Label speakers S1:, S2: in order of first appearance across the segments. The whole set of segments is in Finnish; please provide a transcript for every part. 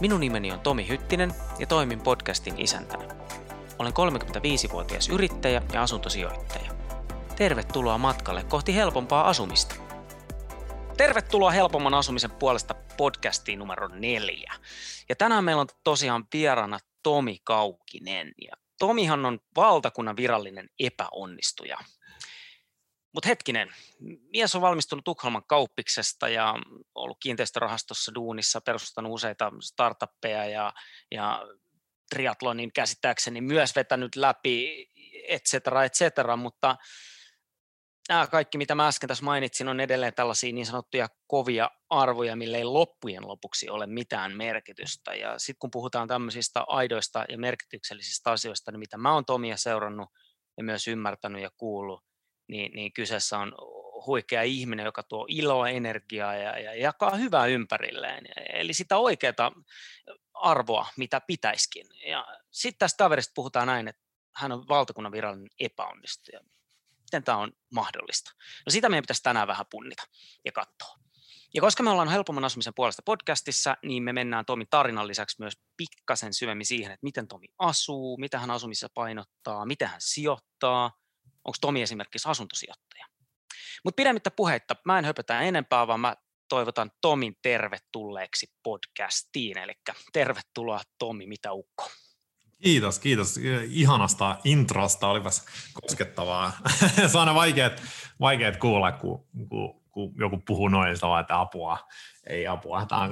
S1: Minun nimeni on Tomi Hyttinen ja toimin podcastin isäntänä. Olen 35-vuotias yrittäjä ja asuntosijoittaja. Tervetuloa matkalle kohti helpompaa asumista. Tervetuloa helpomman asumisen puolesta podcastiin numero neljä. Ja tänään meillä on tosiaan vieraana Tomi Kaukinen. Ja Tomihan on valtakunnan virallinen epäonnistuja. Mutta hetkinen, mies on valmistunut Tukholman kauppiksesta ja ollut kiinteistörahastossa duunissa, perustanut useita startuppeja ja, ja triatlonin käsittääkseni myös vetänyt läpi, et cetera, et cetera, mutta nämä kaikki, mitä mä äsken tässä mainitsin, on edelleen tällaisia niin sanottuja kovia arvoja, mille ei loppujen lopuksi ole mitään merkitystä. Ja sitten kun puhutaan tämmöisistä aidoista ja merkityksellisistä asioista, niin mitä mä oon Tomia seurannut ja myös ymmärtänyt ja kuullut, niin, niin kyseessä on huikea ihminen, joka tuo iloa, energiaa ja, ja jakaa hyvää ympärilleen. Eli sitä oikeaa arvoa, mitä pitäisikin. Ja sitten tästä kaverista puhutaan näin, että hän on valtakunnan virallinen epäonnistuja. Miten tämä on mahdollista? No sitä meidän pitäisi tänään vähän punnita ja katsoa. Ja koska me ollaan helpomman asumisen puolesta podcastissa, niin me mennään Tomin tarinan lisäksi myös pikkasen syvemmin siihen, että miten Tomi asuu, mitä hän asumisessa painottaa, mitä hän sijoittaa, onko Tomi esimerkiksi asuntosijoittaja. Mutta pidemmittä puheitta, mä en höpötä enempää, vaan mä toivotan Tomin tervetulleeksi podcastiin. Eli tervetuloa Tomi, mitä ukko?
S2: Kiitos, kiitos. Ihanasta introsta, olipas koskettavaa. Se on aina vaikeat, vaikeat kuulla, kun, kun, joku puhuu noin, että apua, ei apua. Tämä on,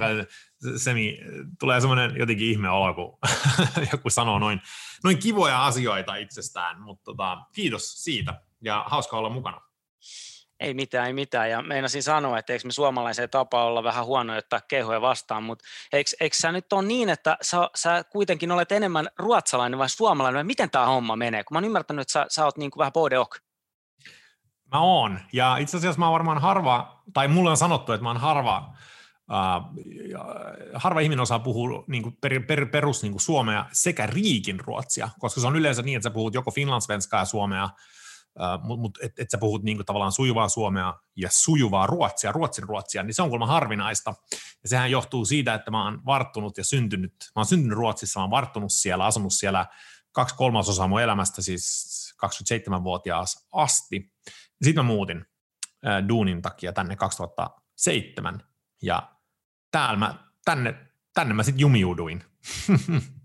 S2: semi, tulee semmoinen jotenkin ihme olo, kun joku sanoo noin, noin kivoja asioita itsestään, mutta tota, kiitos siitä ja hauska olla mukana.
S1: Ei mitään, ei mitään. Ja meinasin sanoa, että eikö me suomalaiseen tapa olla vähän huono ottaa kehoja vastaan, mutta eikö, eikö sä nyt ole niin, että sä, sä kuitenkin olet enemmän ruotsalainen vai suomalainen, miten tämä homma menee? Kun mä oon ymmärtänyt, että sä, sä oot niin kuin vähän bodeok.
S2: Mä oon, ja itse asiassa mä oon varmaan harva, tai mulle on sanottu, että mä oon harva, Uh, harva ihminen osaa puhua niin kuin per, per, perus niin kuin suomea sekä riikin ruotsia, koska se on yleensä niin, että sä puhut joko finlandsvenskaa ja suomea, mutta mut, et, et sä puhut niinku tavallaan sujuvaa suomea ja sujuvaa ruotsia, ruotsin ruotsia, niin se on kuulemma harvinaista. Ja sehän johtuu siitä, että mä oon varttunut ja syntynyt, mä oon syntynyt Ruotsissa, mä oon varttunut siellä, asunut siellä kaksi kolmasosaa mun elämästä, siis 27-vuotiaas asti. Sitten mä muutin äh, duunin takia tänne 2007, ja täällä mä, tänne, tänne mä sitten jumiuduin.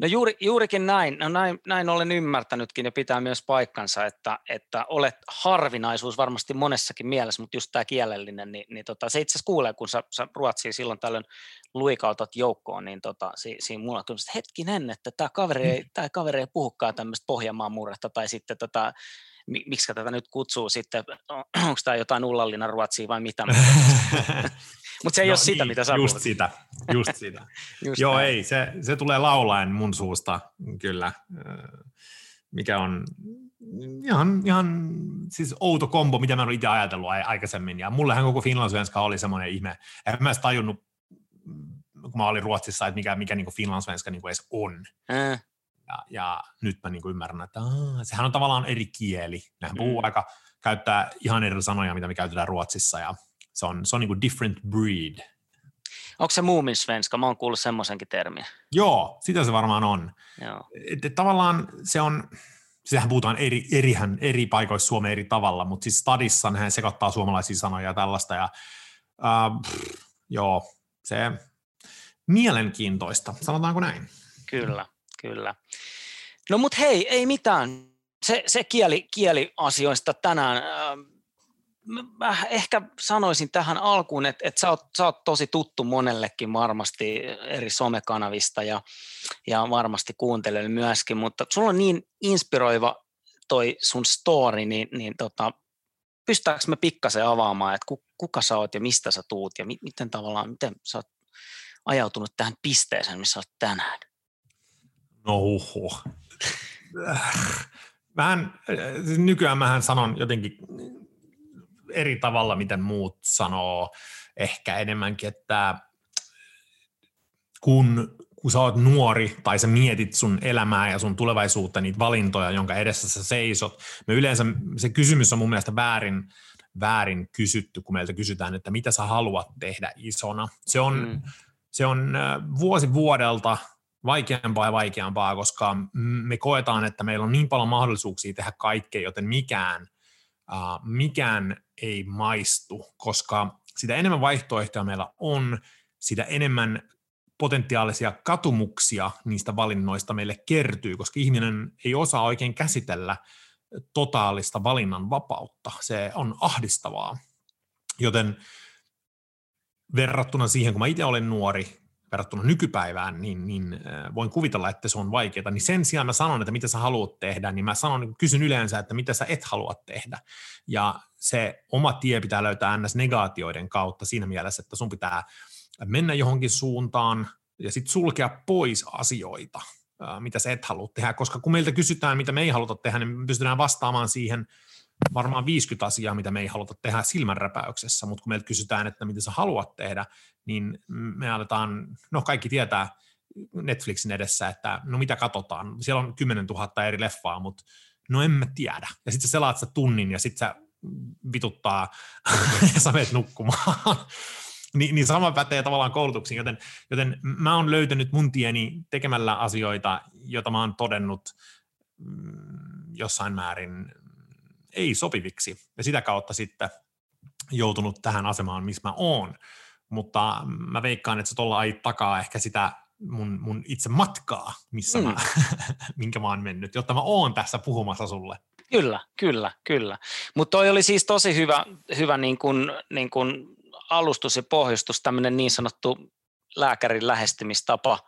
S1: No juuri, juurikin näin. No näin, näin olen ymmärtänytkin ja pitää myös paikkansa, että, että olet harvinaisuus varmasti monessakin mielessä, mutta just tämä kielellinen, niin, niin tota, se itse asiassa kuulee, kun sä, sä ruotsia silloin tällöin luikautat joukkoon, niin tota, si, siinä mulla on hetkinen, että tämä kaveri, ei, kaveri ei puhukaan tämmöistä Pohjanmaan murretta tai sitten tota, miksi tätä nyt kutsuu sitten, onko tämä jotain ullallina ruotsia vai mitä. Mutta se ei no, ole niin, sitä, mitä sä
S2: Just puhut. sitä, just sitä. just Joo, näin. ei, se, se tulee laulaen mun suusta, kyllä, mikä on ihan, ihan siis outo kombo, mitä mä en ole itse ajatellut aikaisemmin. Ja mullehan koko finlandsvenska oli semmoinen ihme. En mä edes tajunnut, kun mä olin Ruotsissa, että mikä, mikä niin finlandsvenska niin edes on. Äh. Ja, ja nyt mä niin ymmärrän, että aah, sehän on tavallaan eri kieli. Nehän puhuu mm. aika, käyttää ihan eri sanoja, mitä me käytetään Ruotsissa. Ja se on, se on niin kuin different breed.
S1: Onko se muuminsvenska? Mä oon kuullut semmoisenkin termin.
S2: Joo, sitä se varmaan on. Joo. Et, et tavallaan se on, sitähän puhutaan eri, erihän, eri paikoissa Suomeen eri tavalla, mutta siis stadissa hän sekoittaa suomalaisia sanoja ja tällaista. Ja, äh, pff, joo, se mielenkiintoista, sanotaanko näin?
S1: Kyllä, kyllä. No mut hei, ei mitään. Se, se kieli, kieliasioista tänään. Äh, mä ehkä sanoisin tähän alkuun, että, että sä, oot, sä oot tosi tuttu monellekin varmasti eri somekanavista ja, ja varmasti kuuntelijoille myöskin, mutta sulla on niin inspiroiva toi sun story, niin, niin tota, pystytäänkö me pikkasen avaamaan, että kuka sä oot ja mistä sä tuut ja mi, miten tavallaan, miten sä oot ajautunut tähän pisteeseen, missä olet tänään?
S2: No. Vähän, nykyään mähän sanon jotenkin eri tavalla, miten muut sanoo, ehkä enemmänkin, että kun, kun sä oot nuori tai sä mietit sun elämää ja sun tulevaisuutta, niitä valintoja, jonka edessä sä seisot, me yleensä se kysymys on mun mielestä väärin, väärin kysytty, kun meiltä kysytään, että mitä sä haluat tehdä isona. Se on, mm. se on vuosi vuodelta vaikeampaa ja vaikeampaa, koska me koetaan, että meillä on niin paljon mahdollisuuksia tehdä kaikkea, joten mikään, uh, mikään ei maistu, koska sitä enemmän vaihtoehtoja meillä on, sitä enemmän potentiaalisia katumuksia niistä valinnoista meille kertyy, koska ihminen ei osaa oikein käsitellä totaalista valinnan vapautta. Se on ahdistavaa. Joten verrattuna siihen, kun mä itse olen nuori, verrattuna nykypäivään, niin, niin äh, voin kuvitella, että se on vaikeaa. Niin sen sijaan mä sanon, että mitä sä haluat tehdä, niin mä sanon, kysyn yleensä, että mitä sä et halua tehdä. Ja se oma tie pitää löytää ns. negaatioiden kautta siinä mielessä, että sun pitää mennä johonkin suuntaan ja sitten sulkea pois asioita, äh, mitä sä et halua tehdä, koska kun meiltä kysytään, mitä me ei haluta tehdä, niin me pystytään vastaamaan siihen varmaan 50 asiaa, mitä me ei haluta tehdä silmänräpäyksessä, mutta kun meiltä kysytään, että mitä sä haluat tehdä, niin me aletaan, no kaikki tietää Netflixin edessä, että no mitä katsotaan, siellä on 10 000 eri leffaa, mutta no en mä tiedä. Ja sitten sä selaat sitä tunnin ja sitten sä vituttaa ja sä menet nukkumaan. Ni, niin sama pätee tavallaan koulutuksiin, joten, joten mä oon löytänyt mun tieni tekemällä asioita, joita mä oon todennut mm, jossain määrin ei sopiviksi, ja sitä kautta sitten joutunut tähän asemaan, missä mä oon. Mutta mä veikkaan, että se tuolla ei takaa ehkä sitä mun, mun itse matkaa, missä mm. mä, minkä mä oon mennyt, jotta mä oon tässä puhumassa sulle.
S1: Kyllä, kyllä, kyllä. Mutta toi oli siis tosi hyvä, hyvä niin kun, niin kun alustus ja pohjustus, tämmöinen niin sanottu lääkärin lähestymistapa,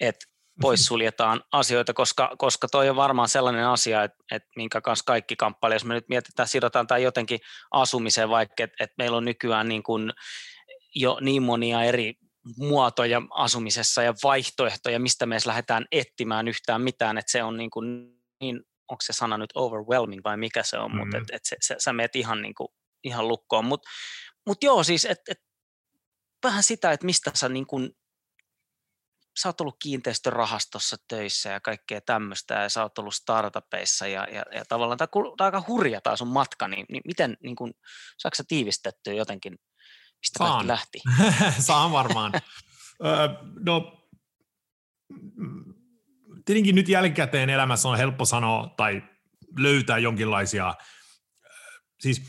S1: että poissuljetaan asioita, koska, koska toi on varmaan sellainen asia, että, että minkä kanssa kaikki kamppailee. Jos me nyt mietitään, sidotaan tai jotenkin asumiseen vaikka, että, että meillä on nykyään niin kuin jo niin monia eri muotoja asumisessa ja vaihtoehtoja, mistä me edes lähdetään etsimään yhtään mitään, että se on niin, kuin, niin onko se sana nyt overwhelming vai mikä se on, mm. mutta että et se, se, sä meet ihan, niin kuin, ihan lukkoon. Mutta mut joo, siis et, et, vähän sitä, että mistä sä niin kuin sä oot ollut kiinteistörahastossa töissä ja kaikkea tämmöistä, ja sä oot ollut startupeissa, ja, ja, ja tavallaan tämä on aika hurja tämä sun matka, niin, niin miten, niin kun, saako sä tiivistettyä jotenkin, mistä Saan. kaikki lähti?
S2: Saan varmaan. no, tietenkin nyt jälkikäteen elämässä on helppo sanoa tai löytää jonkinlaisia, siis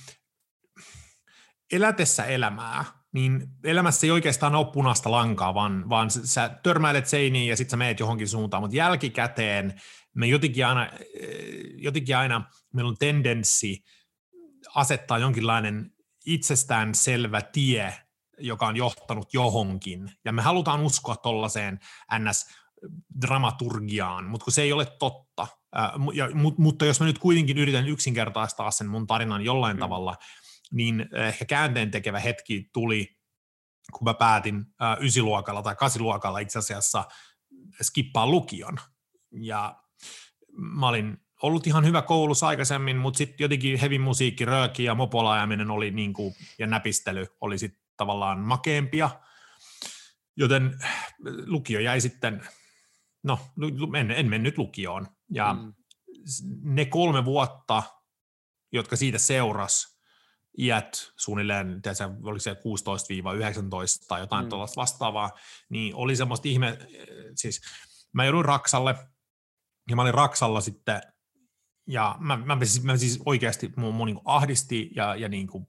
S2: elätessä elämää, niin elämässä ei oikeastaan ole punaista lankaa, vaan, vaan sä törmäilet seiniin ja sitten sä meet johonkin suuntaan, mutta jälkikäteen me jotenkin aina, eh, jotenkin aina meillä on tendenssi asettaa jonkinlainen itsestään selvä tie, joka on johtanut johonkin, ja me halutaan uskoa tuollaiseen NS-dramaturgiaan, mutta kun se ei ole totta, ja, mutta jos mä nyt kuitenkin yritän yksinkertaistaa sen mun tarinan jollain mm. tavalla, niin ehkä käänteen tekevä hetki tuli, kun mä päätin ysiluokalla tai kasiluokalla itse asiassa skippaa lukion. Ja mä olin ollut ihan hyvä koulussa aikaisemmin, mutta sitten jotenkin heavy musiikki, rööki ja mopolaajaminen oli niin kuin, ja näpistely oli sitten tavallaan makeempia. Joten lukio jäi sitten, no en, en mennyt lukioon. Ja mm. ne kolme vuotta, jotka siitä seurasi, iät suunnilleen, tiedätkö, oliko se 16-19 tai jotain mm. tuollaista vastaavaa, niin oli semmoista ihme, siis mä jouduin Raksalle, ja mä olin Raksalla sitten, ja mä, mä, siis, mä siis oikeasti mun, mun niin ahdisti, ja, ja niin kuin,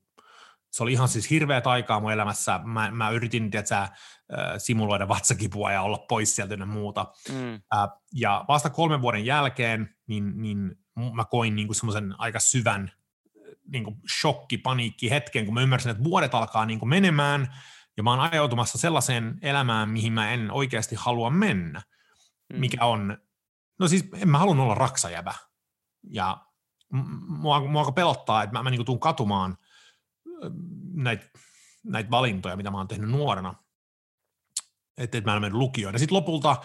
S2: se oli ihan siis hirveät aikaa mun elämässä. Mä, mä yritin, tiedätkö, simuloida vatsakipua ja olla pois sieltä ja muuta. Mm. Ja vasta kolmen vuoden jälkeen, niin, niin mä koin niin semmoisen aika syvän niin kuin shokki, paniikki hetken, kun mä ymmärsin, että vuodet alkaa niin kuin menemään, ja mä oon ajautumassa sellaiseen elämään, mihin mä en oikeasti halua mennä, mm. mikä on, no siis en mä halunnut olla raksajävä, ja mua, mua pelottaa, että mä, mä niin tuun katumaan näitä näit valintoja, mitä mä oon tehnyt nuorena, että, että mä en mennyt lukioon. Ja sitten lopulta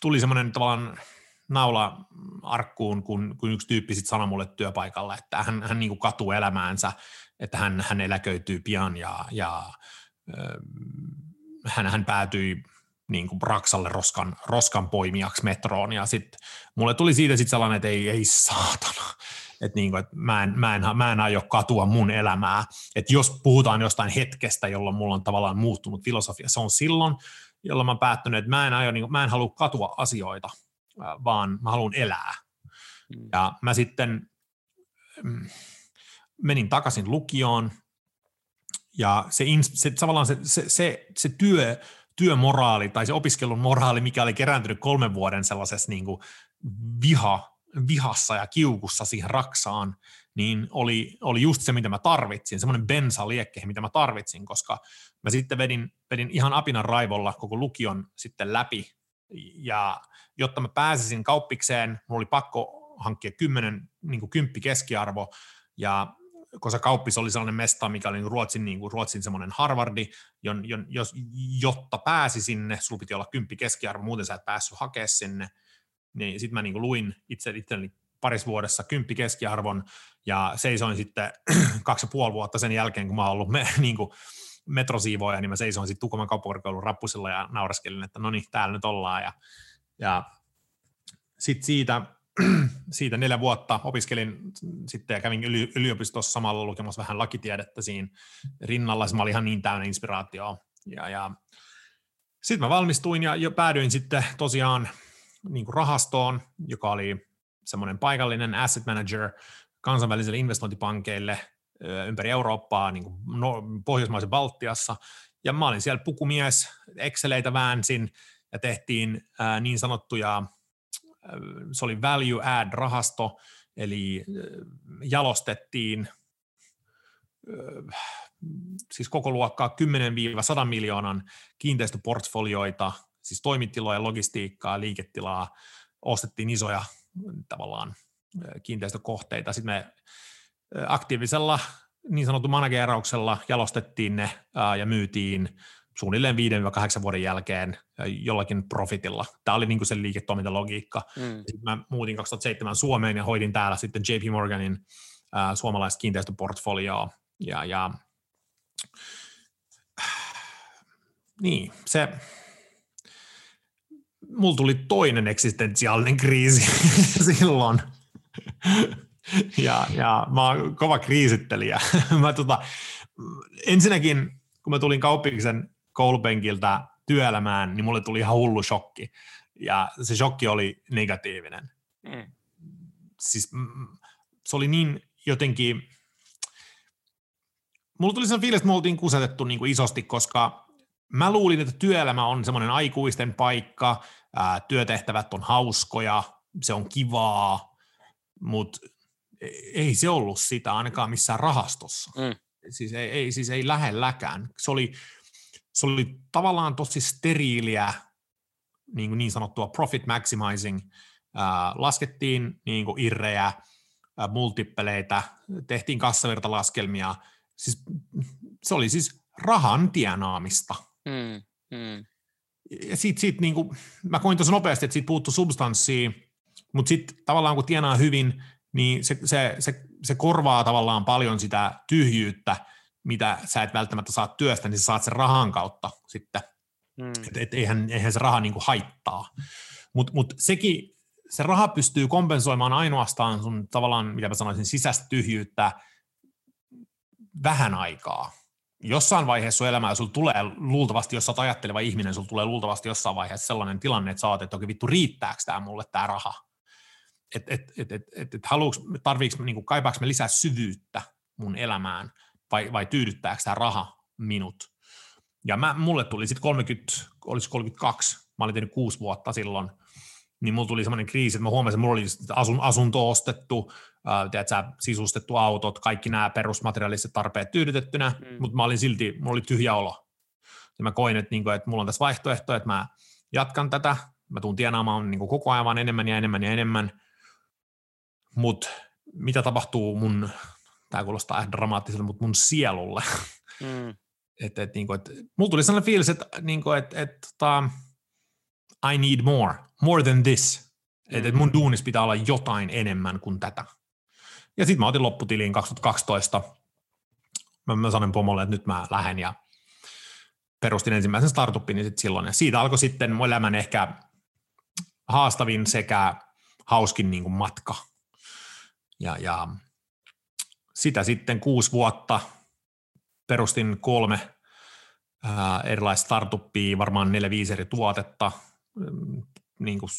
S2: tuli semmoinen tavallaan naula arkkuun, kun, kun yksi tyyppi sitten sanoi mulle työpaikalla, että hän, hän niin katuu elämäänsä, että hän, hän eläköityy pian ja, ja äh, hän, hän päätyi niin kuin Raksalle roskan, roskan poimijaksi metroon, ja sitten mulle tuli siitä sitten sellainen, että ei, ei saatana, että, niin että mä, en, mä, en, mä en aio katua mun elämää, että jos puhutaan jostain hetkestä, jolloin mulla on tavallaan muuttunut filosofia, se on silloin, jolloin mä päättänyt, että mä en, aio, niin kuin, mä en halua katua asioita, vaan mä haluan elää. Mm. Ja mä sitten mm, menin takaisin lukioon, ja se, se, tavallaan se, se, se, se työ, työmoraali tai se opiskelun moraali, mikä oli kerääntynyt kolmen vuoden sellaisessa niin kuin viha, vihassa ja kiukussa siihen raksaan, niin oli, oli just se, mitä mä tarvitsin, semmoinen bensaliekke, mitä mä tarvitsin, koska mä sitten vedin, vedin ihan apinan raivolla koko lukion sitten läpi, ja jotta mä pääsisin kauppikseen, mulla oli pakko hankkia kymmenen, niin kuin kymppi keskiarvo, ja koska kauppis oli sellainen mesta, mikä oli niin Ruotsin, niin kuin Ruotsin semmoinen Harvardi, jon, jon, jos, jotta pääsi sinne, sulla piti olla kymppi keskiarvo, muuten sä et päässyt hakea sinne, niin sitten mä niin kuin luin itse itselleni parissa vuodessa kymppi keskiarvon, ja seisoin sitten kaksi ja puoli vuotta sen jälkeen, kun mä oon ollut me, niin kuin metrosiivoja, niin mä seisoin sitten Tukoman kauppakorkeakoulun rappusilla ja nauraskelin, että no niin, täällä nyt ollaan, ja, ja sitten siitä siitä neljä vuotta opiskelin sitten ja kävin yliopistossa samalla lukemassa vähän lakitiedettä siinä rinnalla. Se oli ihan niin täynnä inspiraatioa. Ja, ja sitten mä valmistuin ja jo päädyin sitten tosiaan niin kuin rahastoon, joka oli semmoinen paikallinen asset manager kansainvälisille investointipankeille ympäri Eurooppaa, niin kuin no, Pohjoismaisen Baltiassa. Ja mä olin siellä pukumies, Exceleitä väänsin ja tehtiin niin sanottuja se oli value add rahasto, eli jalostettiin siis koko luokkaa 10-100 miljoonan kiinteistöportfolioita, siis toimitiloja, logistiikkaa, liiketilaa, ostettiin isoja tavallaan kiinteistökohteita. Sitten me aktiivisella niin sanotun managerauksella jalostettiin ne ja myytiin suunnilleen 5-8 vuoden jälkeen jollakin profitilla. Tämä oli niin kuin se liiketoimintalogiikka. Mm. Sitten mä muutin 2007 Suomeen ja hoidin täällä sitten JP Morganin äh, suomalaista kiinteistöportfolioa. Ja, ja niin, se, mulla tuli toinen eksistentiaalinen kriisi silloin. Ja, ja mä oon kova kriisittelijä. mä, tota, ensinnäkin, kun mä tulin kauppiksen koulupenkiltä työelämään, niin mulle tuli ihan hullu shokki. Ja se shokki oli negatiivinen. Mm. Siis se oli niin jotenkin, mulla tuli sellainen fiilis, että me oltiin kusetettu niin kuin isosti, koska mä luulin, että työelämä on semmoinen aikuisten paikka, ää, työtehtävät on hauskoja, se on kivaa, mutta ei se ollut sitä ainakaan missään rahastossa. Mm. Siis ei, ei, siis ei lähelläkään. Se oli, se oli tavallaan tosi steriiliä niin, kuin niin sanottua profit maximizing. Äh, laskettiin niin kuin irrejä, äh, multippeleitä, tehtiin kassavirtalaskelmia. Siis, se oli siis rahan tienaamista. Mm, mm. Ja sit, sit, niin kuin, mä koin tosi nopeasti, että siitä puuttu substanssia, mutta sitten tavallaan kun tienaa hyvin, niin se, se, se, se korvaa tavallaan paljon sitä tyhjyyttä, mitä sä et välttämättä saa työstä, niin sä saat sen rahan kautta sitten. Mm. Et, et eihän, eihän se raha niinku haittaa. Mutta mut sekin, se raha pystyy kompensoimaan ainoastaan sun tavallaan, mitä mä sanoisin, sisäistä tyhjyyttä vähän aikaa. Jossain vaiheessa sun elämää sulla tulee luultavasti, jos sä oot ajatteleva ihminen, sulla tulee luultavasti jossain vaiheessa sellainen tilanne, että sä oot, että okei vittu, riittääkö tämä mulle tämä raha? Että et, et, et, et, et haluuks, tarviiks, niinku, kaipaaks me lisää syvyyttä mun elämään – vai, vai tyydyttääkö tämä raha minut. Ja mä, mulle tuli sitten 30, olisi 32, mä olin tehnyt kuusi vuotta silloin, niin mulla tuli semmoinen kriisi, että mä huomasin, että mulla oli asun, asunto ostettu, äh, tiedätkö, sisustettu autot, kaikki nämä perusmateriaaliset tarpeet tyydytettynä, mm. mutta mä olin silti, mulla oli tyhjä olo. Ja mä koin, että, niin kuin, että mulla on tässä vaihtoehto, että mä jatkan tätä, mä tuun tienaamaan niin kuin koko ajan vaan enemmän ja enemmän ja enemmän, mutta mitä tapahtuu mun tämä kuulostaa ehkä dramaattiselta, mutta mun sielulle. Mm. Et, et, niin kuin, et, mulla tuli sellainen fiilis, että niin kuin, et, et, tota, I need more, more than this. Mm. Että et mun duunis pitää olla jotain enemmän kuin tätä. Ja sitten mä otin lopputiliin 2012. Mä, mä sanoin pomolle, että nyt mä lähden ja perustin ensimmäisen startupin niin sit silloin. Ja siitä alkoi sitten mun elämän ehkä haastavin sekä hauskin niin kuin matka. Ja, ja sitä sitten kuusi vuotta perustin kolme ää, erilaista startuppia, varmaan neljä viisi eri tuotetta, mm, niin kuin,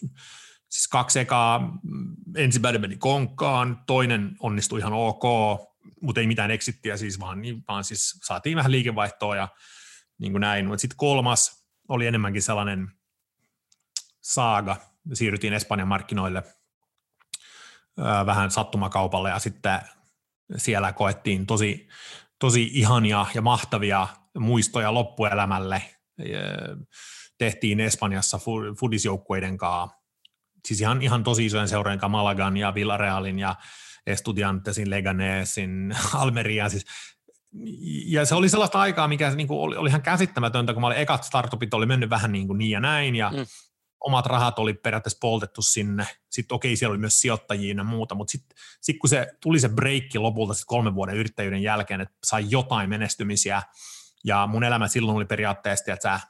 S2: siis kaksi ekaa, ensimmäinen meni konkkaan, toinen onnistui ihan ok, mutta ei mitään exittiä siis, vaan, niin, vaan siis saatiin vähän liikevaihtoa ja niin kuin näin, mutta sitten kolmas oli enemmänkin sellainen saaga, siirryttiin Espanjan markkinoille vähän sattumakaupalle ja sitten siellä koettiin tosi, tosi ihania ja mahtavia muistoja loppuelämälle. Tehtiin Espanjassa fudisjoukkueiden kanssa, siis ihan, ihan tosi isojen seurojen kanssa, Malagan ja Villarealin ja Estudiantesin, Leganesin, Almeria, siis ja se oli sellaista aikaa, mikä niin kuin oli, oli ihan käsittämätöntä, kun mä olin ekat startupit oli mennyt vähän niin, kuin niin ja näin, ja mm. Omat rahat oli periaatteessa poltettu sinne. Sitten okei, siellä oli myös sijoittajia ja muuta, mutta sitten sit kun se tuli se breikki lopulta sit kolmen vuoden yrittäjyyden jälkeen, että sai jotain menestymisiä, ja mun elämä silloin oli periaatteessa, että sä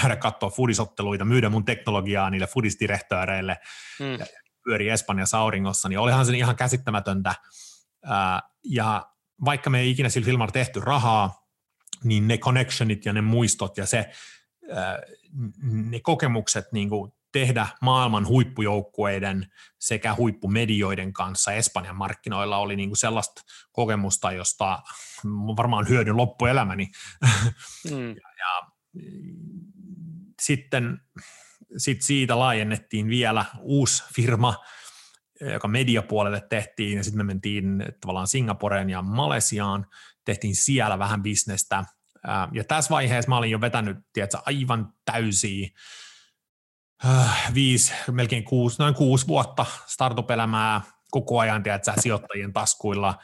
S2: käydä katsoa fudisotteluita, myydä mun teknologiaa niille fudisdirektööreille mm. ja pyöri Espanjassa auringossa, niin olihan se ihan käsittämätöntä. ja vaikka me ei ikinä sillä filmalla tehty rahaa, niin ne connectionit ja ne muistot ja se, ne kokemukset niin kuin tehdä maailman huippujoukkueiden sekä huippumedioiden kanssa Espanjan markkinoilla oli niin kuin sellaista kokemusta, josta varmaan hyödyn loppuelämäni. Mm. ja, ja sitten sit siitä laajennettiin vielä uusi firma, joka mediapuolelle tehtiin, ja sitten me mentiin tavallaan Singaporeen ja Malesiaan, tehtiin siellä vähän bisnestä, ja tässä vaiheessa mä olin jo vetänyt, tiedätkö, aivan täysiä äh, viisi, melkein kuusi, noin kuusi vuotta startup-elämää koko ajan, tiedätkö, sijoittajien taskuilla,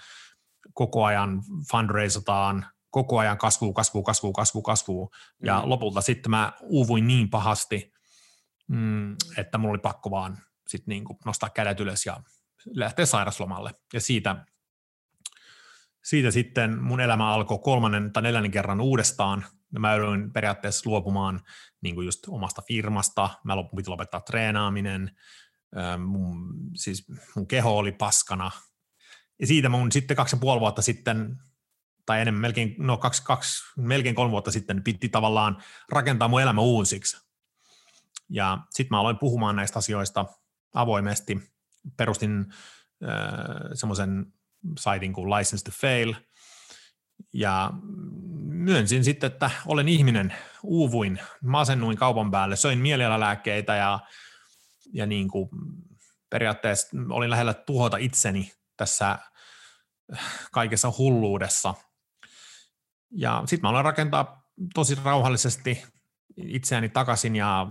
S2: koko ajan fundraisataan, koko ajan kasvu, kasvu, kasvu, kasvu, kasvu, ja mm. lopulta sitten mä uuvuin niin pahasti, mm, että mulla oli pakko vaan sit niin kuin nostaa kädet ylös ja lähteä sairaslomalle. Ja siitä, siitä sitten mun elämä alkoi kolmannen tai neljännen kerran uudestaan. Mä jouduin periaatteessa luopumaan niin kuin just omasta firmasta. Mä piti lopettaa treenaaminen. Mun, siis mun keho oli paskana. Ja siitä mun sitten kaksi ja puoli vuotta sitten tai enemmän, melkein, no kaksi, kaksi, melkein kolme vuotta sitten piti tavallaan rakentaa mun elämä uusiksi. Ja sitten mä aloin puhumaan näistä asioista avoimesti. Perustin äh, semmoisen saitin kuin License to Fail, ja myönsin sitten, että olen ihminen, uuvuin, masennuin kaupan päälle, söin mielialalääkkeitä ja, ja niin kuin periaatteessa olin lähellä tuhota itseni tässä kaikessa hulluudessa. Ja sitten mä aloin rakentaa tosi rauhallisesti itseäni takaisin ja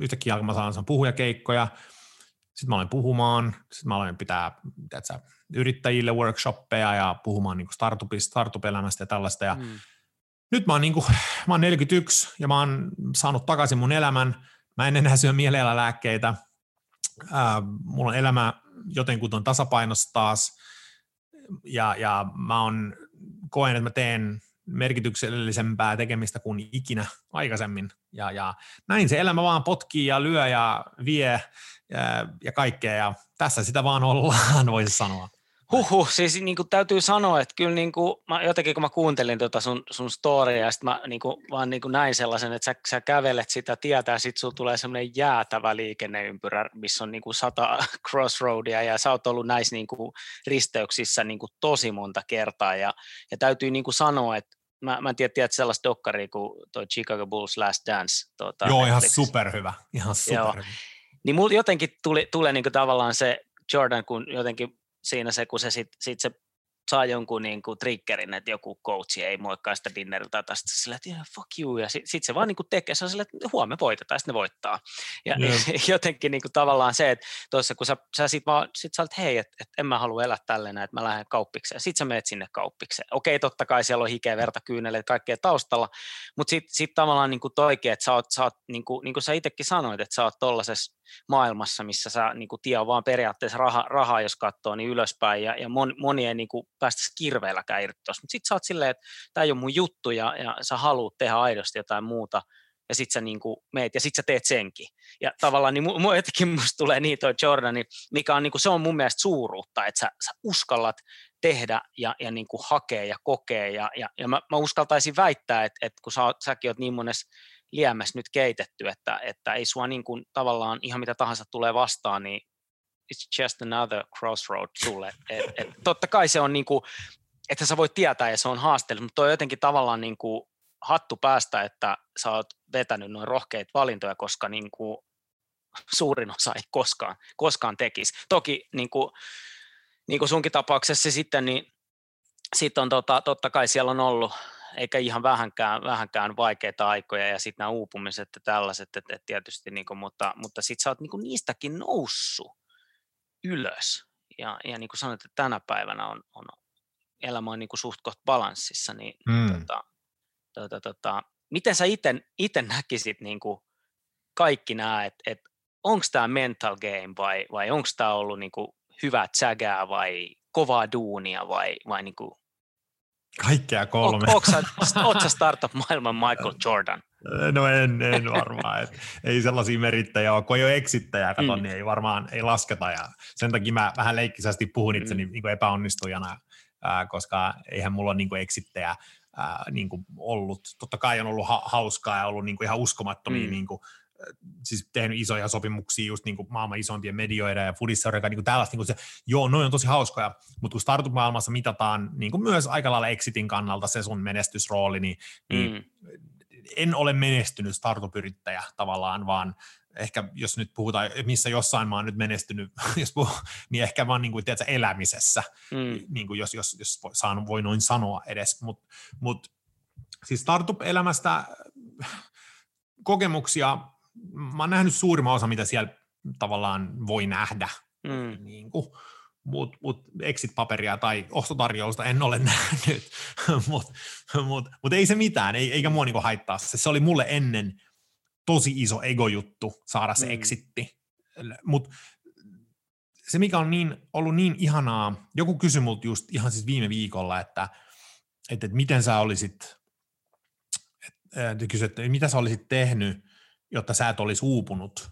S2: yhtäkkiä mä saan puhujakeikkoja. Sitten mä aloin puhumaan, sitten mä aloin pitää tiedätkö, yrittäjille workshoppeja ja puhumaan niin startupista, startup-elämästä ja tällaista. Ja mm. Nyt mä oon, niin kuin, mä oon 41 ja mä oon saanut takaisin mun elämän. Mä en enää syö lääkkeitä. Äh, mulla on elämä jotenkin tasapainossa taas. Ja, ja mä oon, koen, että mä teen merkityksellisempää tekemistä kuin ikinä aikaisemmin. Ja, ja näin se elämä vaan potkii ja lyö ja vie ja, ja kaikkea. Ja tässä sitä vaan ollaan, voisi sanoa.
S1: Huhhuh, siis niin kuin täytyy sanoa, että kyllä niin kuin, mä, jotenkin kun mä kuuntelin tota sun, sun storya, ja sitten mä niin kuin, vaan niin kuin näin sellaisen, että sä, sä kävelet sitä tietä, ja sitten sulla tulee semmoinen jäätävä liikenneympyrä, missä on niin kuin sata crossroadia, ja sä oot ollut näissä niin kuin risteyksissä niin kuin tosi monta kertaa, ja, ja täytyy niin kuin sanoa, että mä, mä en tiedä, tiedät sellaista dokkaria kuin toi Chicago Bulls Last Dance. Tuota,
S2: Joo, ihan superhyvä. Ihan superhyvä.
S1: Niin mulla jotenkin tuli, tulee niinku tavallaan se Jordan, kun jotenkin siinä se, kun se sit, sit se saa jonkun niin kuin triggerin, että joku coachi ei moikkaa sitä dinneriltä tästä sillä, että yeah, fuck you, ja sitten sit se vaan niin kuin tekee, se on sillä, että huomenna voitetaan, ja sitten ne voittaa. Ja yeah. jotenkin niin kuin tavallaan se, että tuossa kun sä, sä sit vaan, sit sä olet, hei, että et en mä halua elää tälleen, että mä lähden kauppikseen, sitten sä menet sinne kauppikseen. Okei, totta kai siellä on hikeä, verta, kyyneleet, kaikkea taustalla, mutta sitten sit tavallaan niin kuin toikin, että sä oot, sä oot niin, kuin, niin kuin sä itsekin sanoit, että sä oot tollaisessa maailmassa, missä sä niin kuin tie on vaan periaatteessa raha, rahaa, jos katsoo, niin ylöspäin, ja, ja mon, moni ei niin kuin päästä kirveelläkään irti tuossa. Mutta sitten sä oot silleen, että tämä ei ole mun juttu, ja, ja sä haluat tehdä aidosti jotain muuta, ja sitten sä niin meet, ja sitten sä teet senkin. Ja tavallaan niin mu, jotenkin musta tulee niin toi Jordani, mikä on, niin kuin, se on mun mielestä suuruutta, että sä, sä uskallat tehdä ja, ja niin kuin hakea ja kokea, ja, ja, ja mä, mä uskaltaisin väittää, että, että kun sä, säkin oot niin monessa liemessä nyt keitetty, että, että ei sua niin kuin tavallaan ihan mitä tahansa tulee vastaan, niin it's just another crossroad sulle. Et, et, totta kai se on niin kuin, että sä voit tietää ja se on haasteellista, mutta on jotenkin tavallaan niin kuin hattu päästä, että sä oot vetänyt noin rohkeita valintoja, koska niin kuin suurin osa ei koskaan, koskaan tekisi. Toki niin kuin, niin kuin sunkin tapauksessa sitten, niin sitten on tota, totta kai siellä on ollut eikä ihan vähänkään, vähänkään vaikeita aikoja ja sitten nämä uupumiset ja tällaiset, että et tietysti, niin kuin, mutta, mutta sitten sä oot niin kuin niistäkin noussut ylös. Ja, ja niin kuin sanoit, että tänä päivänä on, on elämä on niin kuin suht koht balanssissa, niin mm. tota, tota, tota, miten sä itse näkisit niin kuin kaikki nämä, että et, onko tämä mental game vai, vai onko tämä ollut niin kuin hyvää tsägää vai kovaa duunia vai, vai niin kuin
S2: Kaikkea kolme.
S1: Oletko startup-maailman Michael Jordan?
S2: No en, en varmaan. Et, ei sellaisia merittäjiä ole. Kun ei ole eksittäjää, kato, mm. niin ei varmaan ei lasketa. Ja sen takia mä vähän leikkisästi puhun itseni mm. niin epäonnistujana, ää, koska eihän mulla ole niin eksittäjä ää, niin ollut. Totta kai on ollut ha- hauskaa ja ollut niin ihan uskomattomia mm. niin kuin, siis tehnyt isoja sopimuksia just niin kuin maailman isompien medioiden ja fudisseurien niin tällaista, niin kuin se, joo, noin on tosi hauskoja, mutta kun startup-maailmassa mitataan niin kuin myös aika lailla exitin kannalta se sun menestysrooli, niin, niin mm. En ole menestynyt startup-yrittäjä tavallaan, vaan ehkä jos nyt puhutaan, missä jossain mä oon nyt menestynyt, jos puhuu, niin ehkä vaan niin kuin, tiedätkö, elämisessä, mm. niin kuin jos, jos, jos voi, saan, voi noin sanoa edes, mutta mut, siis startup-elämästä kokemuksia mä oon nähnyt suurimman osa, mitä siellä tavallaan voi nähdä, mm. niin kuin, mutta mut exit-paperia tai ostotarjousta en ole nähnyt, mutta mut, mut ei se mitään, ei, eikä mua niinku haittaa se. Se oli mulle ennen tosi iso ego-juttu saada se mm. exitti, mutta se mikä on niin, ollut niin ihanaa, joku kysyi multa just ihan siis viime viikolla, että, että, että miten sä olisit, että, että mitä sä olisit tehnyt, jotta sä et olisi uupunut.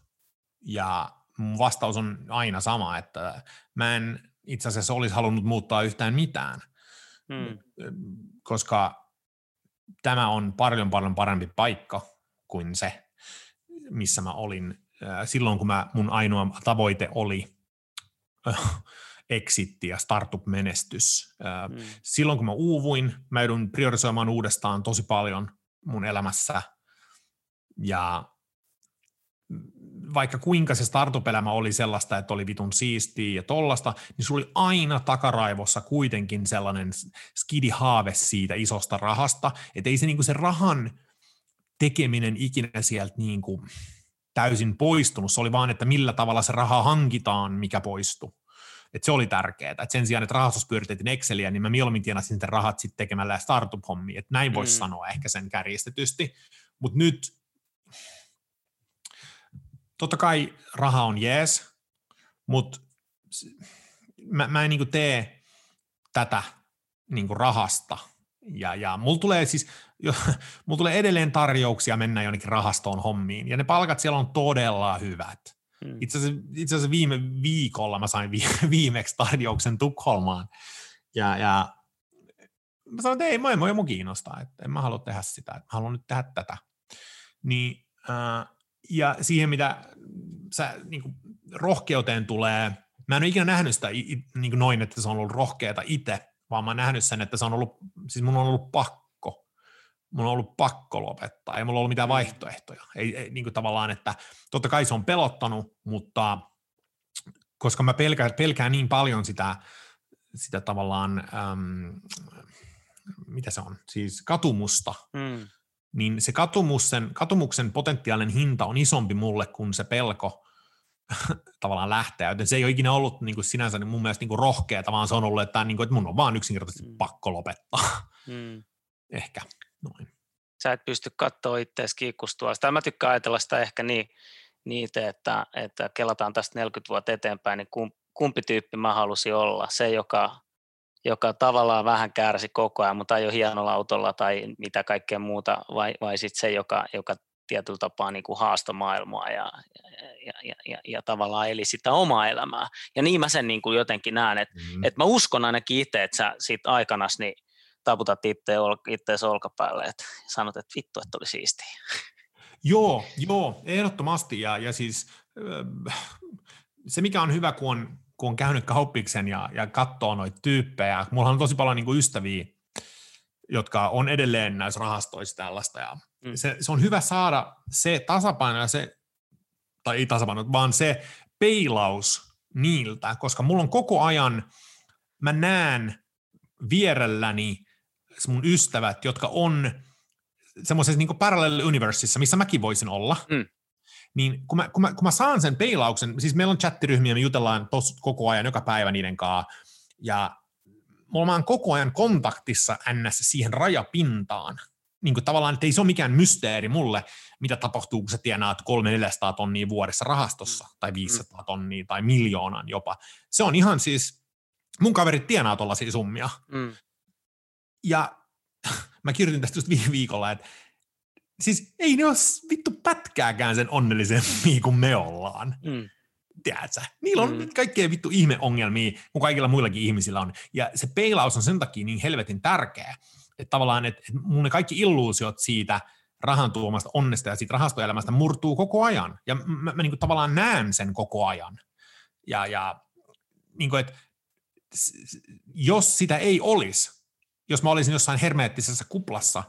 S2: Ja mun vastaus on aina sama, että mä en itse asiassa olisi halunnut muuttaa yhtään mitään, hmm. koska tämä on paljon paljon parempi paikka kuin se, missä mä olin silloin, kun mä, mun ainoa tavoite oli exitti ja startup-menestys. Hmm. Silloin, kun mä uuvuin, mä joudun priorisoimaan uudestaan tosi paljon mun elämässä, ja vaikka kuinka se startup-elämä oli sellaista, että oli vitun siistiä ja tollasta, niin sulla oli aina takaraivossa kuitenkin sellainen skidi-haave siitä isosta rahasta, että ei se, niin se rahan tekeminen ikinä sieltä niin kuin täysin poistunut, se oli vaan, että millä tavalla se raha hankitaan, mikä poistuu. Et se oli tärkeää. Et sen sijaan, että rahastus pyöritettiin Exceliä, niin mä mieluummin tienasin sitten rahat sitten tekemällä startup-hommia. Et näin voisi mm. sanoa ehkä sen kärjistetysti. Mutta nyt totta kai raha on jees, mutta mä, mä en niin tee tätä niin rahasta. Ja, ja mulla tulee siis, jo, mulla tulee edelleen tarjouksia mennä jonnekin rahastoon hommiin, ja ne palkat siellä on todella hyvät. Hmm. Itse, asiassa, itse asiassa viime viikolla mä sain vi, viimeksi tarjouksen Tukholmaan, ja, ja mä sanoin, että ei, mä voi mun kiinnostaa, että en mä halua tehdä sitä, että mä haluan nyt tehdä tätä. Niin, äh, ja siihen, mitä sä, niin kuin, rohkeuteen tulee, mä en ole ikinä nähnyt sitä niin kuin noin, että se on ollut rohkeata itse, vaan mä oon nähnyt sen, että se on ollut, siis mun on ollut pakko. Mun on ollut pakko lopettaa, ei mulla ollut mitään mm. vaihtoehtoja. Ei, ei niin kuin tavallaan, että totta kai se on pelottanut, mutta koska mä pelkään, pelkään niin paljon sitä, sitä tavallaan, äm, mitä se on, siis katumusta, mm. Niin se katumuksen, katumuksen potentiaalinen hinta on isompi mulle kuin se pelko tavallaan lähteä, joten se ei ole ikinä ollut niin kuin sinänsä niin mun mielestä niin kuin rohkea, vaan se on ollut, että, niin kuin, että mun on vaan yksinkertaisesti mm. pakko lopettaa. Mm. Ehkä, noin.
S1: Sä et pysty katsoa itseäsi kiikkustua. Sitä mä tykkään ajatella sitä ehkä niin, niitä, että, että kelataan tästä 40 vuotta eteenpäin, niin kumpi tyyppi mä halusin olla. Se, joka, joka tavallaan vähän kärsi koko ajan, mutta ole hienolla autolla tai mitä kaikkea muuta, vai, vai sitten se, joka, joka tietyllä tapaa niin kuin haastomaailmaa ja, ja, ja, ja, ja tavallaan eli sitä omaa elämää. Ja niin mä sen niin kuin jotenkin näen, että, mm-hmm. että mä uskon ainakin itse, että sä siitä aikanas niin taputat itse olkapäälle että sanot, että vittu, että oli siistiä.
S2: Joo, joo, ehdottomasti. Ja, ja siis se, mikä on hyvä, kun on, kun on käynyt kauppiksen ja, ja katsoo noita tyyppejä, mulla on tosi paljon niin kuin ystäviä, jotka on edelleen näissä rahastoissa tällaista, ja mm. se, se on hyvä saada se tasapaino ja se, tai ei tasapaino, vaan se peilaus niiltä, koska mulla on koko ajan, mä näen vierelläni mun ystävät, jotka on semmoisessa niin parallel universeissa, missä mäkin voisin olla, mm. Niin kun mä, kun, mä, kun mä saan sen peilauksen, siis meillä on chattiryhmiä, me jutellaan tos koko ajan joka päivä niiden kanssa, ja mulla on koko ajan kontaktissa ns. siihen rajapintaan, niin kuin tavallaan, että ei se ole mikään mysteeri mulle, mitä tapahtuu, kun sä tienaat 300-400 tonnia vuodessa rahastossa, mm. tai 500 tonnia, tai miljoonan jopa. Se on ihan siis, mun kaverit tienaa tuollaisia summia. Mm. Ja mä kirjoitin tästä just viime viikolla, että siis ei ne ole vittu pätkääkään sen onnellisempia kuin me ollaan. Mm. Tiedätkö? Niillä on mm. kaikkea vittu ihmeongelmia, kuin kaikilla muillakin ihmisillä on. Ja se peilaus on sen takia niin helvetin tärkeä, että tavallaan, että mun ne kaikki illuusiot siitä rahan tuomasta onnesta ja siitä rahastoelämästä murtuu koko ajan. Ja mä, mä, mä niin kuin tavallaan näen sen koko ajan. Ja, ja niin kuin, että jos sitä ei olisi, jos mä olisin jossain hermeettisessä kuplassa,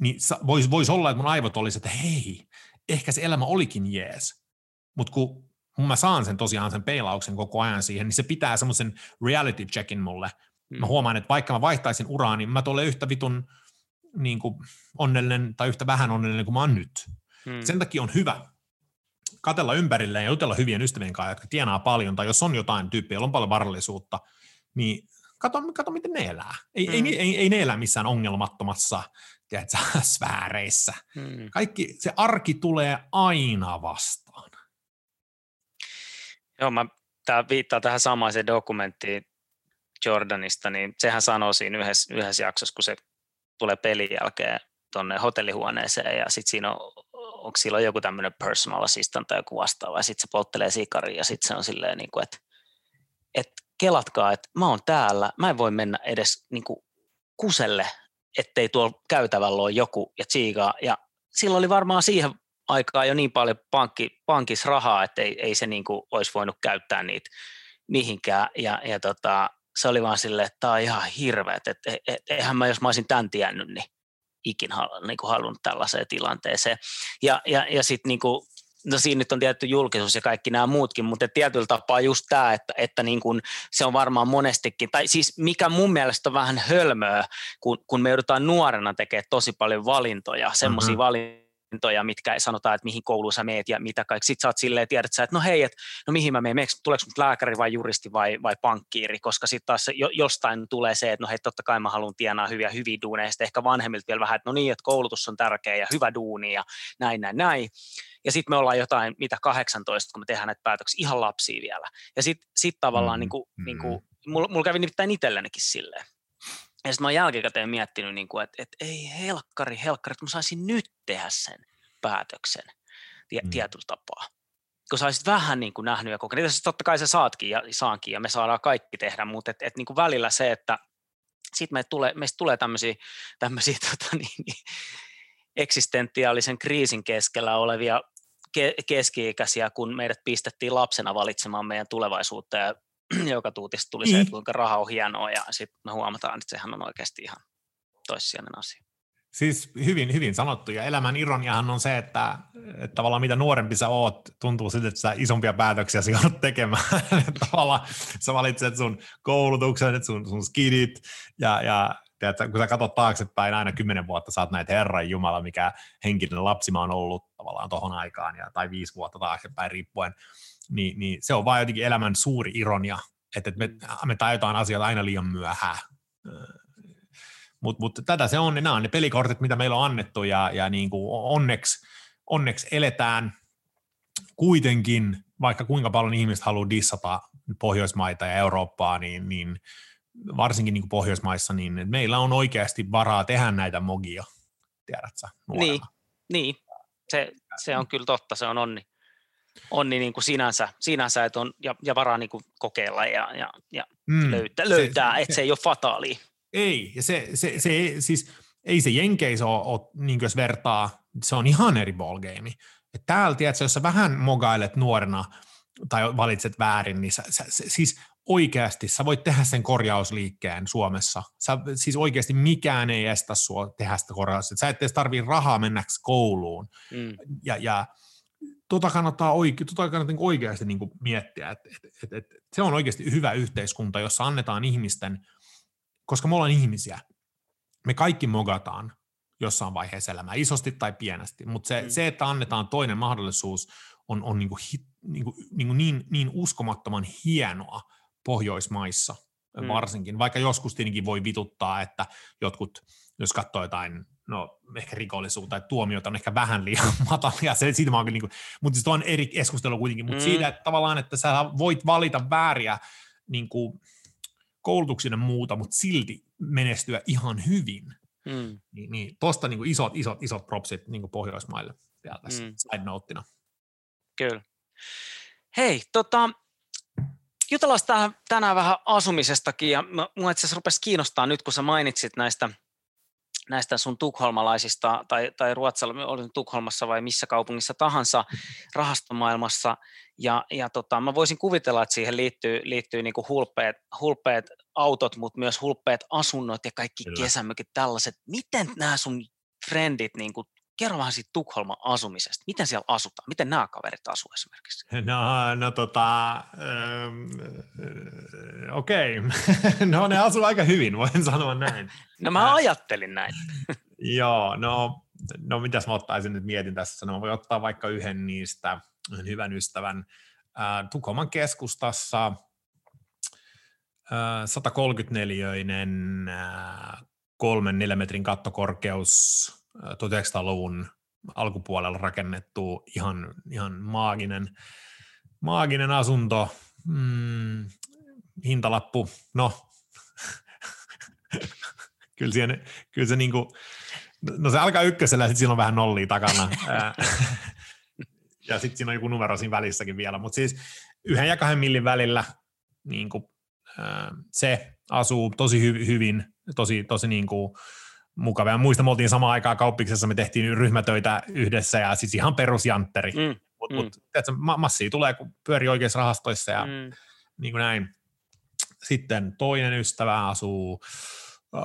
S2: niin voisi vois olla, että mun aivot olisi, että hei, ehkä se elämä olikin jees. Mutta kun mä saan sen tosiaan sen peilauksen koko ajan siihen, niin se pitää semmoisen reality checkin mulle. Mm. Mä huomaan, että vaikka mä vaihtaisin uraa, niin mä tulen yhtä vitun niin kuin onnellinen tai yhtä vähän onnellinen kuin mä oon nyt. Mm. Sen takia on hyvä katella ympärilleen ja jutella hyvien ystävien kanssa, jotka tienaa paljon, tai jos on jotain tyyppiä, jolla on paljon varallisuutta, niin kato, kato miten ne elää. Ei, mm. ei, ei, ei ne elä missään ongelmattomassa tiedätkö, sfääreissä. Mm. Kaikki, se arki tulee aina vastaan.
S1: Joo, mä tää viittaa tähän samaiseen dokumenttiin Jordanista, niin sehän sanoo siinä yhdessä, yhdessä jaksossa, kun se tulee pelin jälkeen tuonne hotellihuoneeseen ja sitten siinä on, onko sillä joku tämmöinen personal assistant tai joku vastaava ja sitten se polttelee sikari ja sitten se on silleen, niin kuin, että, että kelatkaa, että mä oon täällä, mä en voi mennä edes niin kuin kuselle, ettei tuolla käytävällä ole joku ja tsiikaa. Ja silloin oli varmaan siihen aikaan jo niin paljon pankki, pankissa rahaa, että ei, ei se niin kuin olisi voinut käyttää niitä mihinkään. Ja, ja tota, se oli vaan silleen, että tämä on ihan hirveä, että et, et, eihän mä, jos mä olisin tämän tiennyt, niin ikin niin kuin halunnut tällaiseen tilanteeseen. Ja, ja, ja sitten niin no siinä nyt on tietty julkisuus ja kaikki nämä muutkin, mutta tietyllä tapaa just tämä, että, että niin kuin se on varmaan monestikin, tai siis mikä mun mielestä on vähän hölmöä, kun, kun me joudutaan nuorena tekemään tosi paljon valintoja, semmoisia mm-hmm. valintoja, valintoja, mitkä ei sanota, että mihin kouluun sä meet ja mitä kaikki. Sitten sä oot silleen, tiedät sä, että no hei, että no mihin mä menen, tuleeko mut lääkäri vai juristi vai, vai pankkiiri, koska sitten taas jo, jostain tulee se, että no hei, totta kai mä haluan tienaa hyviä, hyviä duuneja, sitten ehkä vanhemmilta vielä vähän, että no niin, että koulutus on tärkeä ja hyvä duuni ja näin, näin, näin. Ja sitten me ollaan jotain, mitä 18, kun me tehdään näitä päätöksiä, ihan lapsia vielä. Ja sitten sit tavallaan, mm, niin kuin, mm. niin kuin, mulla, mulla kävi nimittäin itsellenikin silleen. Ja sitten mä oon jälkikäteen miettinyt, niin kuin, että, että ei helkkari, helkkari, että mä saisin nyt tehdä sen päätöksen tie, mm. tietyllä tapaa. Kun sä olisit vähän niin kuin nähnyt ja kokenut, siis totta kai sä saatkin ja saankin ja me saadaan kaikki tehdä, mutta et, et niin kuin välillä se, että sitten me tulee, meistä tulee tämmöisiä, tämmöisiä tota niin, niin, eksistentiaalisen kriisin keskellä olevia ke- keski-ikäisiä, kun meidät pistettiin lapsena valitsemaan meidän tulevaisuutta ja joka tuutista tuli se, että niin. kuinka raha on hienoa ja sitten me huomataan, että sehän on oikeasti ihan toissijainen asia.
S2: Siis hyvin, hyvin sanottu, ja elämän ironiahan on se, että, että tavallaan mitä nuorempi sä oot, tuntuu siltä, että sä isompia päätöksiä sä joudut tekemään. tavallaan sä valitset sun koulutuksen, sun, sun skidit, ja, ja tiedätkö, kun sä katsot taaksepäin aina kymmenen vuotta, sä oot näitä Herran Jumala, mikä henkinen lapsi mä oon ollut tavallaan tohon aikaan, ja, tai viisi vuotta taaksepäin riippuen, niin, niin se on vaan jotenkin elämän suuri ironia, että me, me tajutaan asioita aina liian myöhään. Mutta mut tätä se on, nämä on ne pelikortit, mitä meillä on annettu, ja, ja niin kuin onneksi, onneksi eletään. Kuitenkin, vaikka kuinka paljon ihmiset haluaa dissata Pohjoismaita ja Eurooppaa, niin, niin varsinkin niin kuin Pohjoismaissa, niin meillä on oikeasti varaa tehdä näitä mogia, tiedätkö
S1: Niin, niin. Se, se on kyllä totta, se on onni, onni niin kuin sinänsä, sinänsä että on, ja, ja varaa niin kuin kokeilla ja, ja, ja mm, löytää, löytää se, että se, se ei ole fataali.
S2: Ei, ja se, se, se, siis ei se Jenkeissä ole, ole niin jos vertaa, se on ihan eri ballgame. Et täällä, tiedätkö, jos sä vähän mogailet nuorena tai valitset väärin, niin sä, sä, sä, siis oikeasti sä voit tehdä sen korjausliikkeen Suomessa. Sä, siis oikeasti mikään ei estä sua tehdä sitä korjausta. Sä et edes tarvii rahaa mennäksi kouluun. Mm. Ja, ja tota kannattaa, oike, tota kannattaa niin oikeasti niin miettiä, että et, et, et, se on oikeasti hyvä yhteiskunta, jossa annetaan ihmisten – koska me ollaan ihmisiä, me kaikki mogataan jossain vaiheessa elämää, isosti tai pienesti, mutta se, mm. se, että annetaan toinen mahdollisuus, on, on niinku hi, niinku, niinku niin, niin uskomattoman hienoa Pohjoismaissa mm. varsinkin, vaikka joskus tietenkin voi vituttaa, että jotkut, jos katsoo jotain no ehkä rikollisuutta tai tuomiota on ehkä vähän liian matalia, se, siitä mä niin kuin, mutta siis on eri keskustelu kuitenkin, mutta mm. siitä, että tavallaan, että sä voit valita vääriä niin kuin, koulutuksinen muuta, mutta silti menestyä ihan hyvin. Mm. Niin, niin tuosta niin isot, isot, isot propsit niin Pohjoismaille vielä tässä mm. side noteina.
S1: Kyllä. Hei, tota, jutellaan tänään vähän asumisestakin, ja mua itse asiassa rupesi kiinnostaa nyt, kun sä mainitsit näistä, näistä sun tukholmalaisista, tai, tai Ruotsalla, oli Tukholmassa vai missä kaupungissa tahansa rahastomaailmassa, ja, ja tota, mä voisin kuvitella, että siihen liittyy, liittyy niin kuin hulppeet, hulppeet autot, mutta myös hulppeet asunnot ja kaikki Kyllä. kesämökit tällaiset. Miten nämä sun frendit, niin kuin, kerro vähän siitä Tukholman asumisesta. Miten siellä asutaan? Miten nämä kaverit asuu esimerkiksi?
S2: No, no tota, ähm, okei. Okay. no ne asuu aika hyvin, voin sanoa näin.
S1: no mä ajattelin näin.
S2: Joo, no, no mitäs mä ottaisin nyt mietin tässä. No mä voin ottaa vaikka yhden niistä – hyvän ystävän Tukholman keskustassa 134-öinen kolmen neljän metrin kattokorkeus 1900-luvun alkupuolella rakennettu ihan, ihan maaginen, maaginen asunto, mm, hintalappu, no kyllä, siihen, kyllä se niinku, no se alkaa ykkösellä ja sitten siinä on vähän nollia takana. ja sitten siinä on joku numero siinä välissäkin vielä, mutta siis yhden ja kahden millin välillä niin kuin, se asuu tosi hy- hyvin, tosi, tosi niin kuin, mukava. Ja muista, me oltiin samaan aikaan kauppiksessa, me tehtiin ryhmätöitä yhdessä ja siis ihan perusjantteri. Mm, mutta mm. mut, ma- massia tulee, kun pyörii oikeissa rahastoissa ja mm. niin kuin näin. Sitten toinen ystävä asuu äh,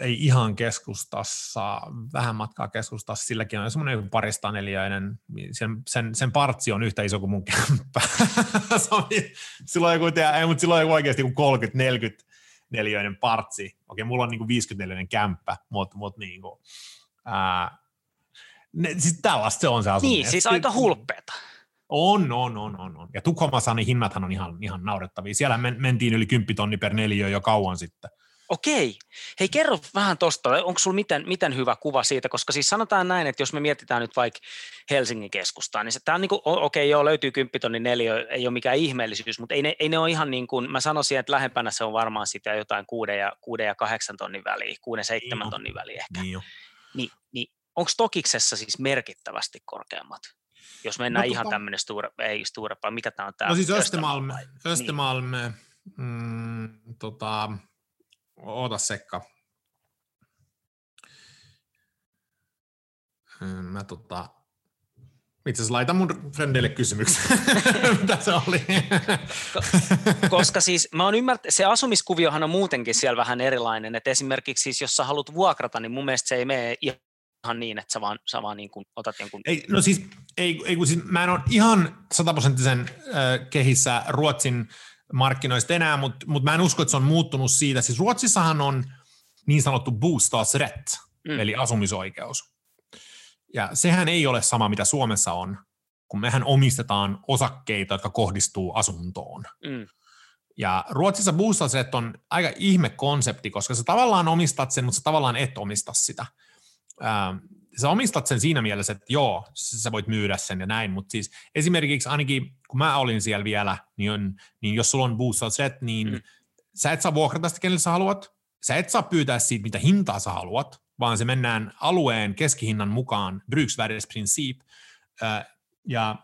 S2: ei ihan keskustassa, vähän matkaa keskustassa, silläkin on semmoinen parista neliöinen, sen, sen, sen partsi on yhtä iso kuin mun kämppä. silloin joku, ei, mutta silloin joku oikeasti 30-40 neliöinen partsi. Okei, mulla on niin 50 neliöinen kämppä, mutta mut niin kuin, ää, ne, siis tällaista se on se asuminen.
S1: Niin, siis aika hulpeeta.
S2: On, on, on, on, on. Ja Tukholmassa niin hinnathan on ihan, ihan naurettavia. Siellä men, mentiin yli 10 tonni per neliö jo kauan sitten.
S1: Okei. Hei, kerro vähän tuosta, onko sulla miten, miten hyvä kuva siitä, koska siis sanotaan näin, että jos me mietitään nyt vaikka Helsingin keskustaa, niin se, tämä on niin kuin, okei, okay, joo, löytyy 10 tonnin neliö, ei ole mikään ihmeellisyys, mutta ei ne, ei ne ole ihan niin kuin, mä sanoisin, että lähempänä se on varmaan sitä jotain 6 ja, 6 ja 8 tonnin väliä, 6 7 niin tonnin väliä ehkä. Niin, niin, niin onko Tokiksessa siis merkittävästi korkeammat? Jos mennään no, ihan tota, tämmöinen Sture, ei Sturepaa, mikä tämä on tämä?
S2: No siis Östermalm, Östermalm niin. mm, tota, Oota Sekka. Mä tota, Itse asiassa laita mun frendeille kysymyksen, mitä se oli.
S1: Koska siis mä oon ymmärtänyt, se asumiskuviohan on muutenkin siellä vähän erilainen, että esimerkiksi siis jos sä haluat vuokrata, niin mun mielestä se ei mene ihan niin, että sä vaan, sä vaan niin kuin otat jonkun...
S2: Ei, no siis, ei, ei kun siis mä en ole ihan sataprosenttisen äh, kehissä Ruotsin markkinoista enää, mutta mut mä en usko, että se on muuttunut siitä. Siis Ruotsissahan on niin sanottu bostadsrätt, mm. eli asumisoikeus. Ja sehän ei ole sama, mitä Suomessa on, kun mehän omistetaan osakkeita, jotka kohdistuu asuntoon. Mm. Ja Ruotsissa bostadsrätt on aika ihme konsepti, koska sä tavallaan omistat sen, mutta sä tavallaan et omista sitä. Sä omistat sen siinä mielessä, että joo, sä voit myydä sen ja näin, mutta siis esimerkiksi ainakin kun mä olin siellä vielä, niin, on, niin jos sulla on bostadsrätt, niin mm. sä et saa vuokrata sitä, kenelle sä haluat, sä et saa pyytää siitä, mitä hintaa sä haluat, vaan se mennään alueen keskihinnan mukaan, bruksvärdesprincip, ja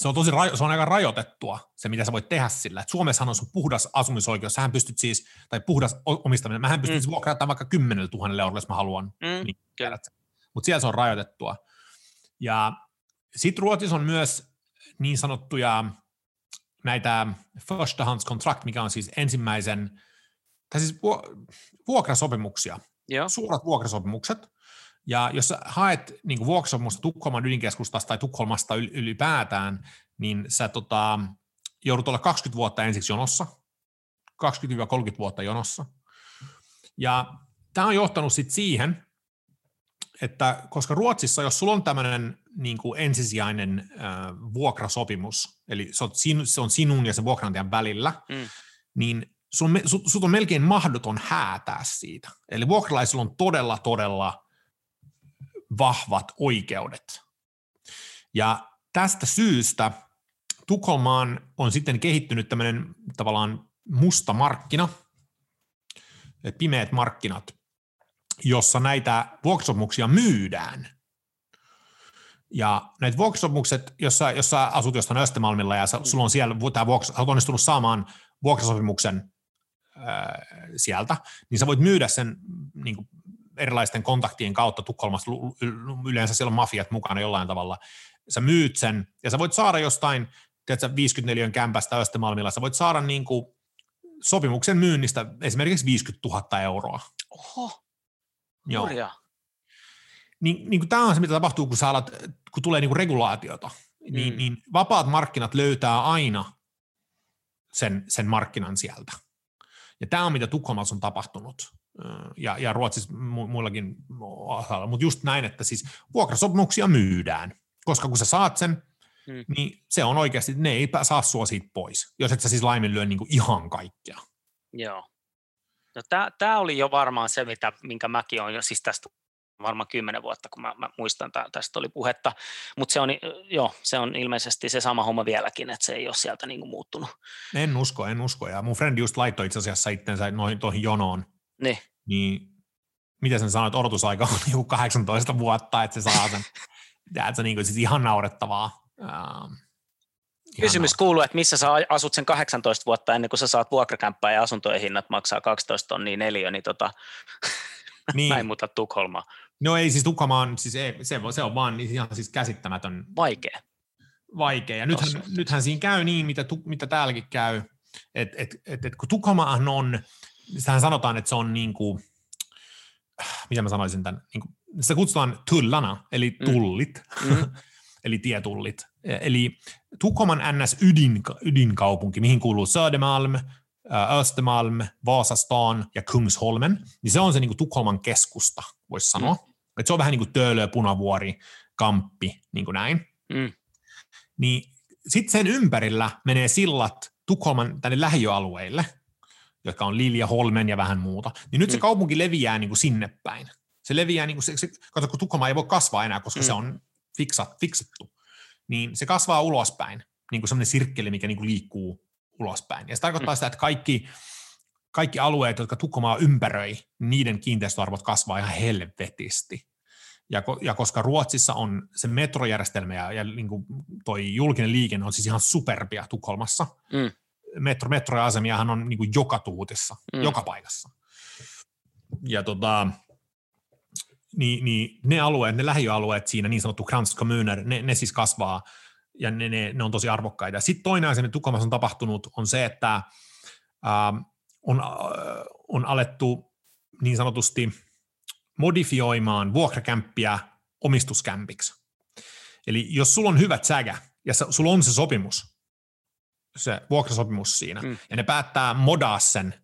S2: se on tosi se on aika rajoitettua, se mitä sä voit tehdä sillä. Et Suomessahan on sun puhdas asumisoikeus, sähän pystyt siis, tai puhdas omistaminen, mähän pystyn mm. siis vuokrata vaikka 10 000 eurolle, jos mä haluan. Mm. Niin, Mutta siellä se on rajoitettua. Ja sitten Ruotsissa on myös niin sanottuja näitä förstahandskontrakt, mikä on siis ensimmäisen, tai siis vuokrasopimuksia, Joo. suorat vuokrasopimukset, ja jos sä haet niin vuokrasopimusta Tukholman ydinkeskustasta tai Tukholmasta ylipäätään, niin sä tota, joudut olla 20 vuotta ensiksi jonossa, 20-30 vuotta jonossa. Ja tämä on johtanut sitten siihen, että koska Ruotsissa, jos sulla on tämmöinen niin kuin ensisijainen äh, vuokrasopimus, eli se on, sin, se on sinun ja sen vuokranantajan välillä, mm. niin sun, sun, sun on melkein mahdoton häätää siitä. Eli vuokralaisilla on todella, todella vahvat oikeudet. Ja tästä syystä Tukholmaan on sitten kehittynyt tämmöinen tavallaan musta markkina, pimeät markkinat, jossa näitä vuokrasopimuksia myydään. Ja näitä vuokrasopimukset, jos sä, jos sä asut jostain Östermalmilla ja sä, sulla on siellä, tämä vuokra, sä oot onnistunut saamaan vuokrasopimuksen ää, sieltä, niin sä voit myydä sen niin kuin erilaisten kontaktien kautta Tukholmassa, yleensä siellä on mafiat mukana jollain tavalla, sä myyt sen, ja sä voit saada jostain, tiedätkö, 54 kämpästä Östermalmilla, sä voit saada niin kuin sopimuksen myynnistä esimerkiksi 50 000 euroa.
S1: Oho, Joo.
S2: Niin, niin kuin tämä on se, mitä tapahtuu, kun, sä alat, kun tulee niin kuin regulaatiota. Niin, mm. Niin, niin vapaat markkinat löytää aina sen, sen markkinan sieltä. Ja tämä on, mitä Tukholmassa on tapahtunut ja, ja Ruotsissa mu- muillakin osalla, mutta just näin, että siis vuokrasopimuksia myydään, koska kun sä saat sen, hmm. niin se on oikeasti, ne ei saa sua siitä pois, jos et sä siis laiminlyö niin kuin ihan kaikkea.
S1: Joo. No tämä oli jo varmaan se, mitä, minkä mäkin olen jo siis tästä varmaan kymmenen vuotta, kun mä, mä muistan, että tästä oli puhetta, mutta se on, joo, se on ilmeisesti se sama homma vieläkin, että se ei ole sieltä niin kuin muuttunut.
S2: En usko, en usko, ja mun friend just laittoi itse asiassa itsensä noihin tuohon jonoon,
S1: niin.
S2: niin miten sen sanoit, odotusaika on joku 18 vuotta, että se saa sen, että se niin kuin, siis ihan naurettavaa. Ähm,
S1: Kysymys kuuluu, että missä sä asut sen 18 vuotta ennen kuin sä saat vuokrakämppää ja asuntojen hinnat maksaa 12 tonnia neliö, niin, tota, niin. mä en muuta Tukholmaa.
S2: No ei siis Tukholma on, siis ei, se, se on vaan ihan siis käsittämätön.
S1: Vaikea.
S2: Vaikea. Ja nythän, nythän siinä käy niin, mitä, mitä täälläkin käy, että et, et, et, kun Tukholmahan on, sehän sanotaan, että se on niin kuin, mitä mä sanoisin tämän, niin kuin, sitä kutsutaan tullana, eli mm. tullit, mm. eli tietullit. Eli Tukholman NS ydin, ydinkaupunki, mihin kuuluu Södermalm, Östermalm, Vasastaan ja Kungsholmen, niin se on se niin kuin Tukholman keskusta, voisi sanoa. Mm. Että se on vähän niin kuin Töölö, Punavuori, Kamppi, niin kuin näin. Mm. Niin sitten sen ympärillä menee sillat Tukholman tänne lähiöalueille – jotka on Lilja, Holmen ja vähän muuta, niin nyt mm. se kaupunki leviää niin kuin sinne päin. Se leviää, niin kuin se, se, kato, kun Tukholma ei voi kasvaa enää, koska mm. se on fiksat, fiksattu, niin se kasvaa ulospäin, niin kuin semmoinen sirkkeli, mikä niin kuin liikkuu ulospäin. Ja se tarkoittaa mm. sitä, että kaikki, kaikki alueet, jotka Tukholmaa ympäröi, niiden kiinteistöarvot kasvaa ihan helvetisti. Ja, ja koska Ruotsissa on se metrojärjestelmä ja, ja niin kuin toi julkinen liikenne on siis ihan superbia Tukholmassa, mm metro, metroasemiahan on niin kuin joka tuutissa, mm. joka paikassa. Ja tota, niin, niin ne alueet, ne lähialueet siinä, niin sanottu Kranskommuner, ne, ne siis kasvaa ja ne, ne, ne on tosi arvokkaita. Sitten toinen asia, mitä Tukholmassa on tapahtunut, on se, että äh, on, äh, on alettu niin sanotusti modifioimaan vuokrakämppiä omistuskämpiksi. Eli jos sulla on hyvät sägä ja sulla on se sopimus, se vuokrasopimus siinä, mm. ja ne päättää modaa sen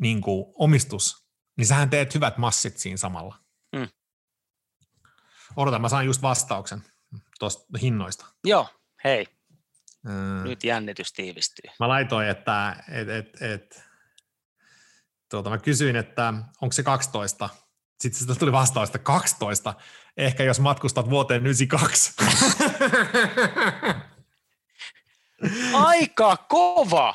S2: niin kuin omistus, niin sähän teet hyvät massit siinä samalla. Mm. Odota, mä saan just vastauksen tuosta hinnoista.
S1: Joo, hei. Mm. Nyt jännitys tiivistyy.
S2: Mä laitoin, että et, et, et, tuota, mä kysyin, että onko se 12. Sitten sitä tuli vastaus, että 12. Ehkä jos matkustat vuoteen 92.
S1: Aika kova!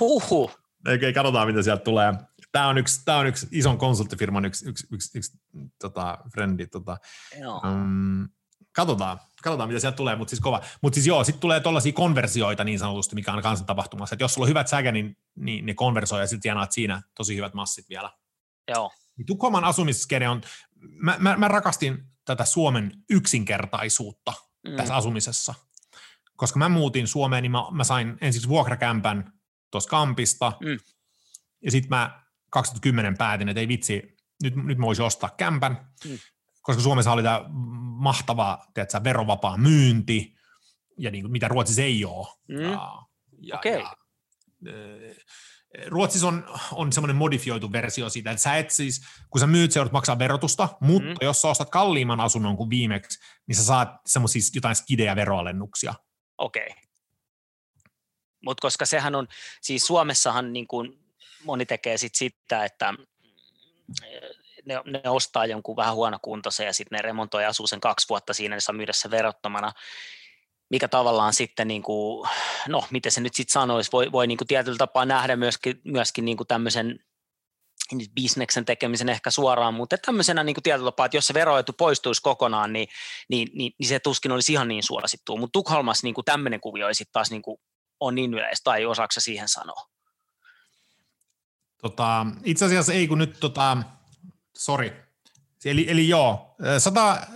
S1: Huhu.
S2: Okei, katsotaan mitä sieltä tulee. Tämä on yksi, tämä on yksi ison konsulttifirman yksi, yksi, yksi, yksi tota, frendi. Tota. Joo. Um, katsotaan, katsotaan mitä sieltä tulee, mutta siis kova. Mutta siis joo, sitten tulee tuollaisia konversioita niin sanotusti, mikä on kanssa tapahtumassa. Että jos sulla on hyvät säkä, niin, niin ne konversoi ja sitten tienaat siinä tosi hyvät massit vielä.
S1: Joo.
S2: Niin Tukholman asumiskere on, mä, mä, mä rakastin tätä Suomen yksinkertaisuutta mm. tässä asumisessa. Koska mä muutin Suomeen, niin mä, mä sain ensiksi vuokrakämpän tuossa Kampista, mm. ja sitten mä 2010 päätin, että ei vitsi, nyt, nyt mä voisin ostaa kämpän, mm. koska Suomessa oli tämä mahtava tiedätkö, verovapaa myynti, ja niin kuin, mitä Ruotsissa ei ole. Mm. Ja,
S1: ja, okay. ja,
S2: Ruotsissa on, on semmoinen modifioitu versio siitä, että sä et siis, kun sä myyt, sä joudut maksaa verotusta, mutta mm. jos sä ostat kalliimman asunnon kuin viimeksi, niin sä saat semmoisia jotain skidejä veroalennuksia.
S1: Okei. Okay. Mutta koska sehän on, siis Suomessahan niin kuin moni tekee sit sitä, että ne, ne ostaa jonkun vähän huonokuntoisen ja sitten ne remontoi asuu sen kaksi vuotta siinä, ne saa myydä sen verottomana, mikä tavallaan sitten, niin kuin, no miten se nyt sitten sanoisi, voi, voi niin kuin tietyllä tapaa nähdä myöskin, myöskin niin kuin tämmöisen bisneksen tekemisen ehkä suoraan, mutta tämmöisenä niin kuin tietyllä tapaa, että jos se veroetu poistuisi kokonaan, niin, niin, niin, niin se tuskin olisi ihan niin suosittu. Mutta Tukholmassa niin kuin tämmöinen kuvio ei sitten taas niin kuin on niin yleistä, tai osaako siihen sanoa?
S2: Tota, itse asiassa ei, kun nyt, tota, sorry, eli, eli joo, 100,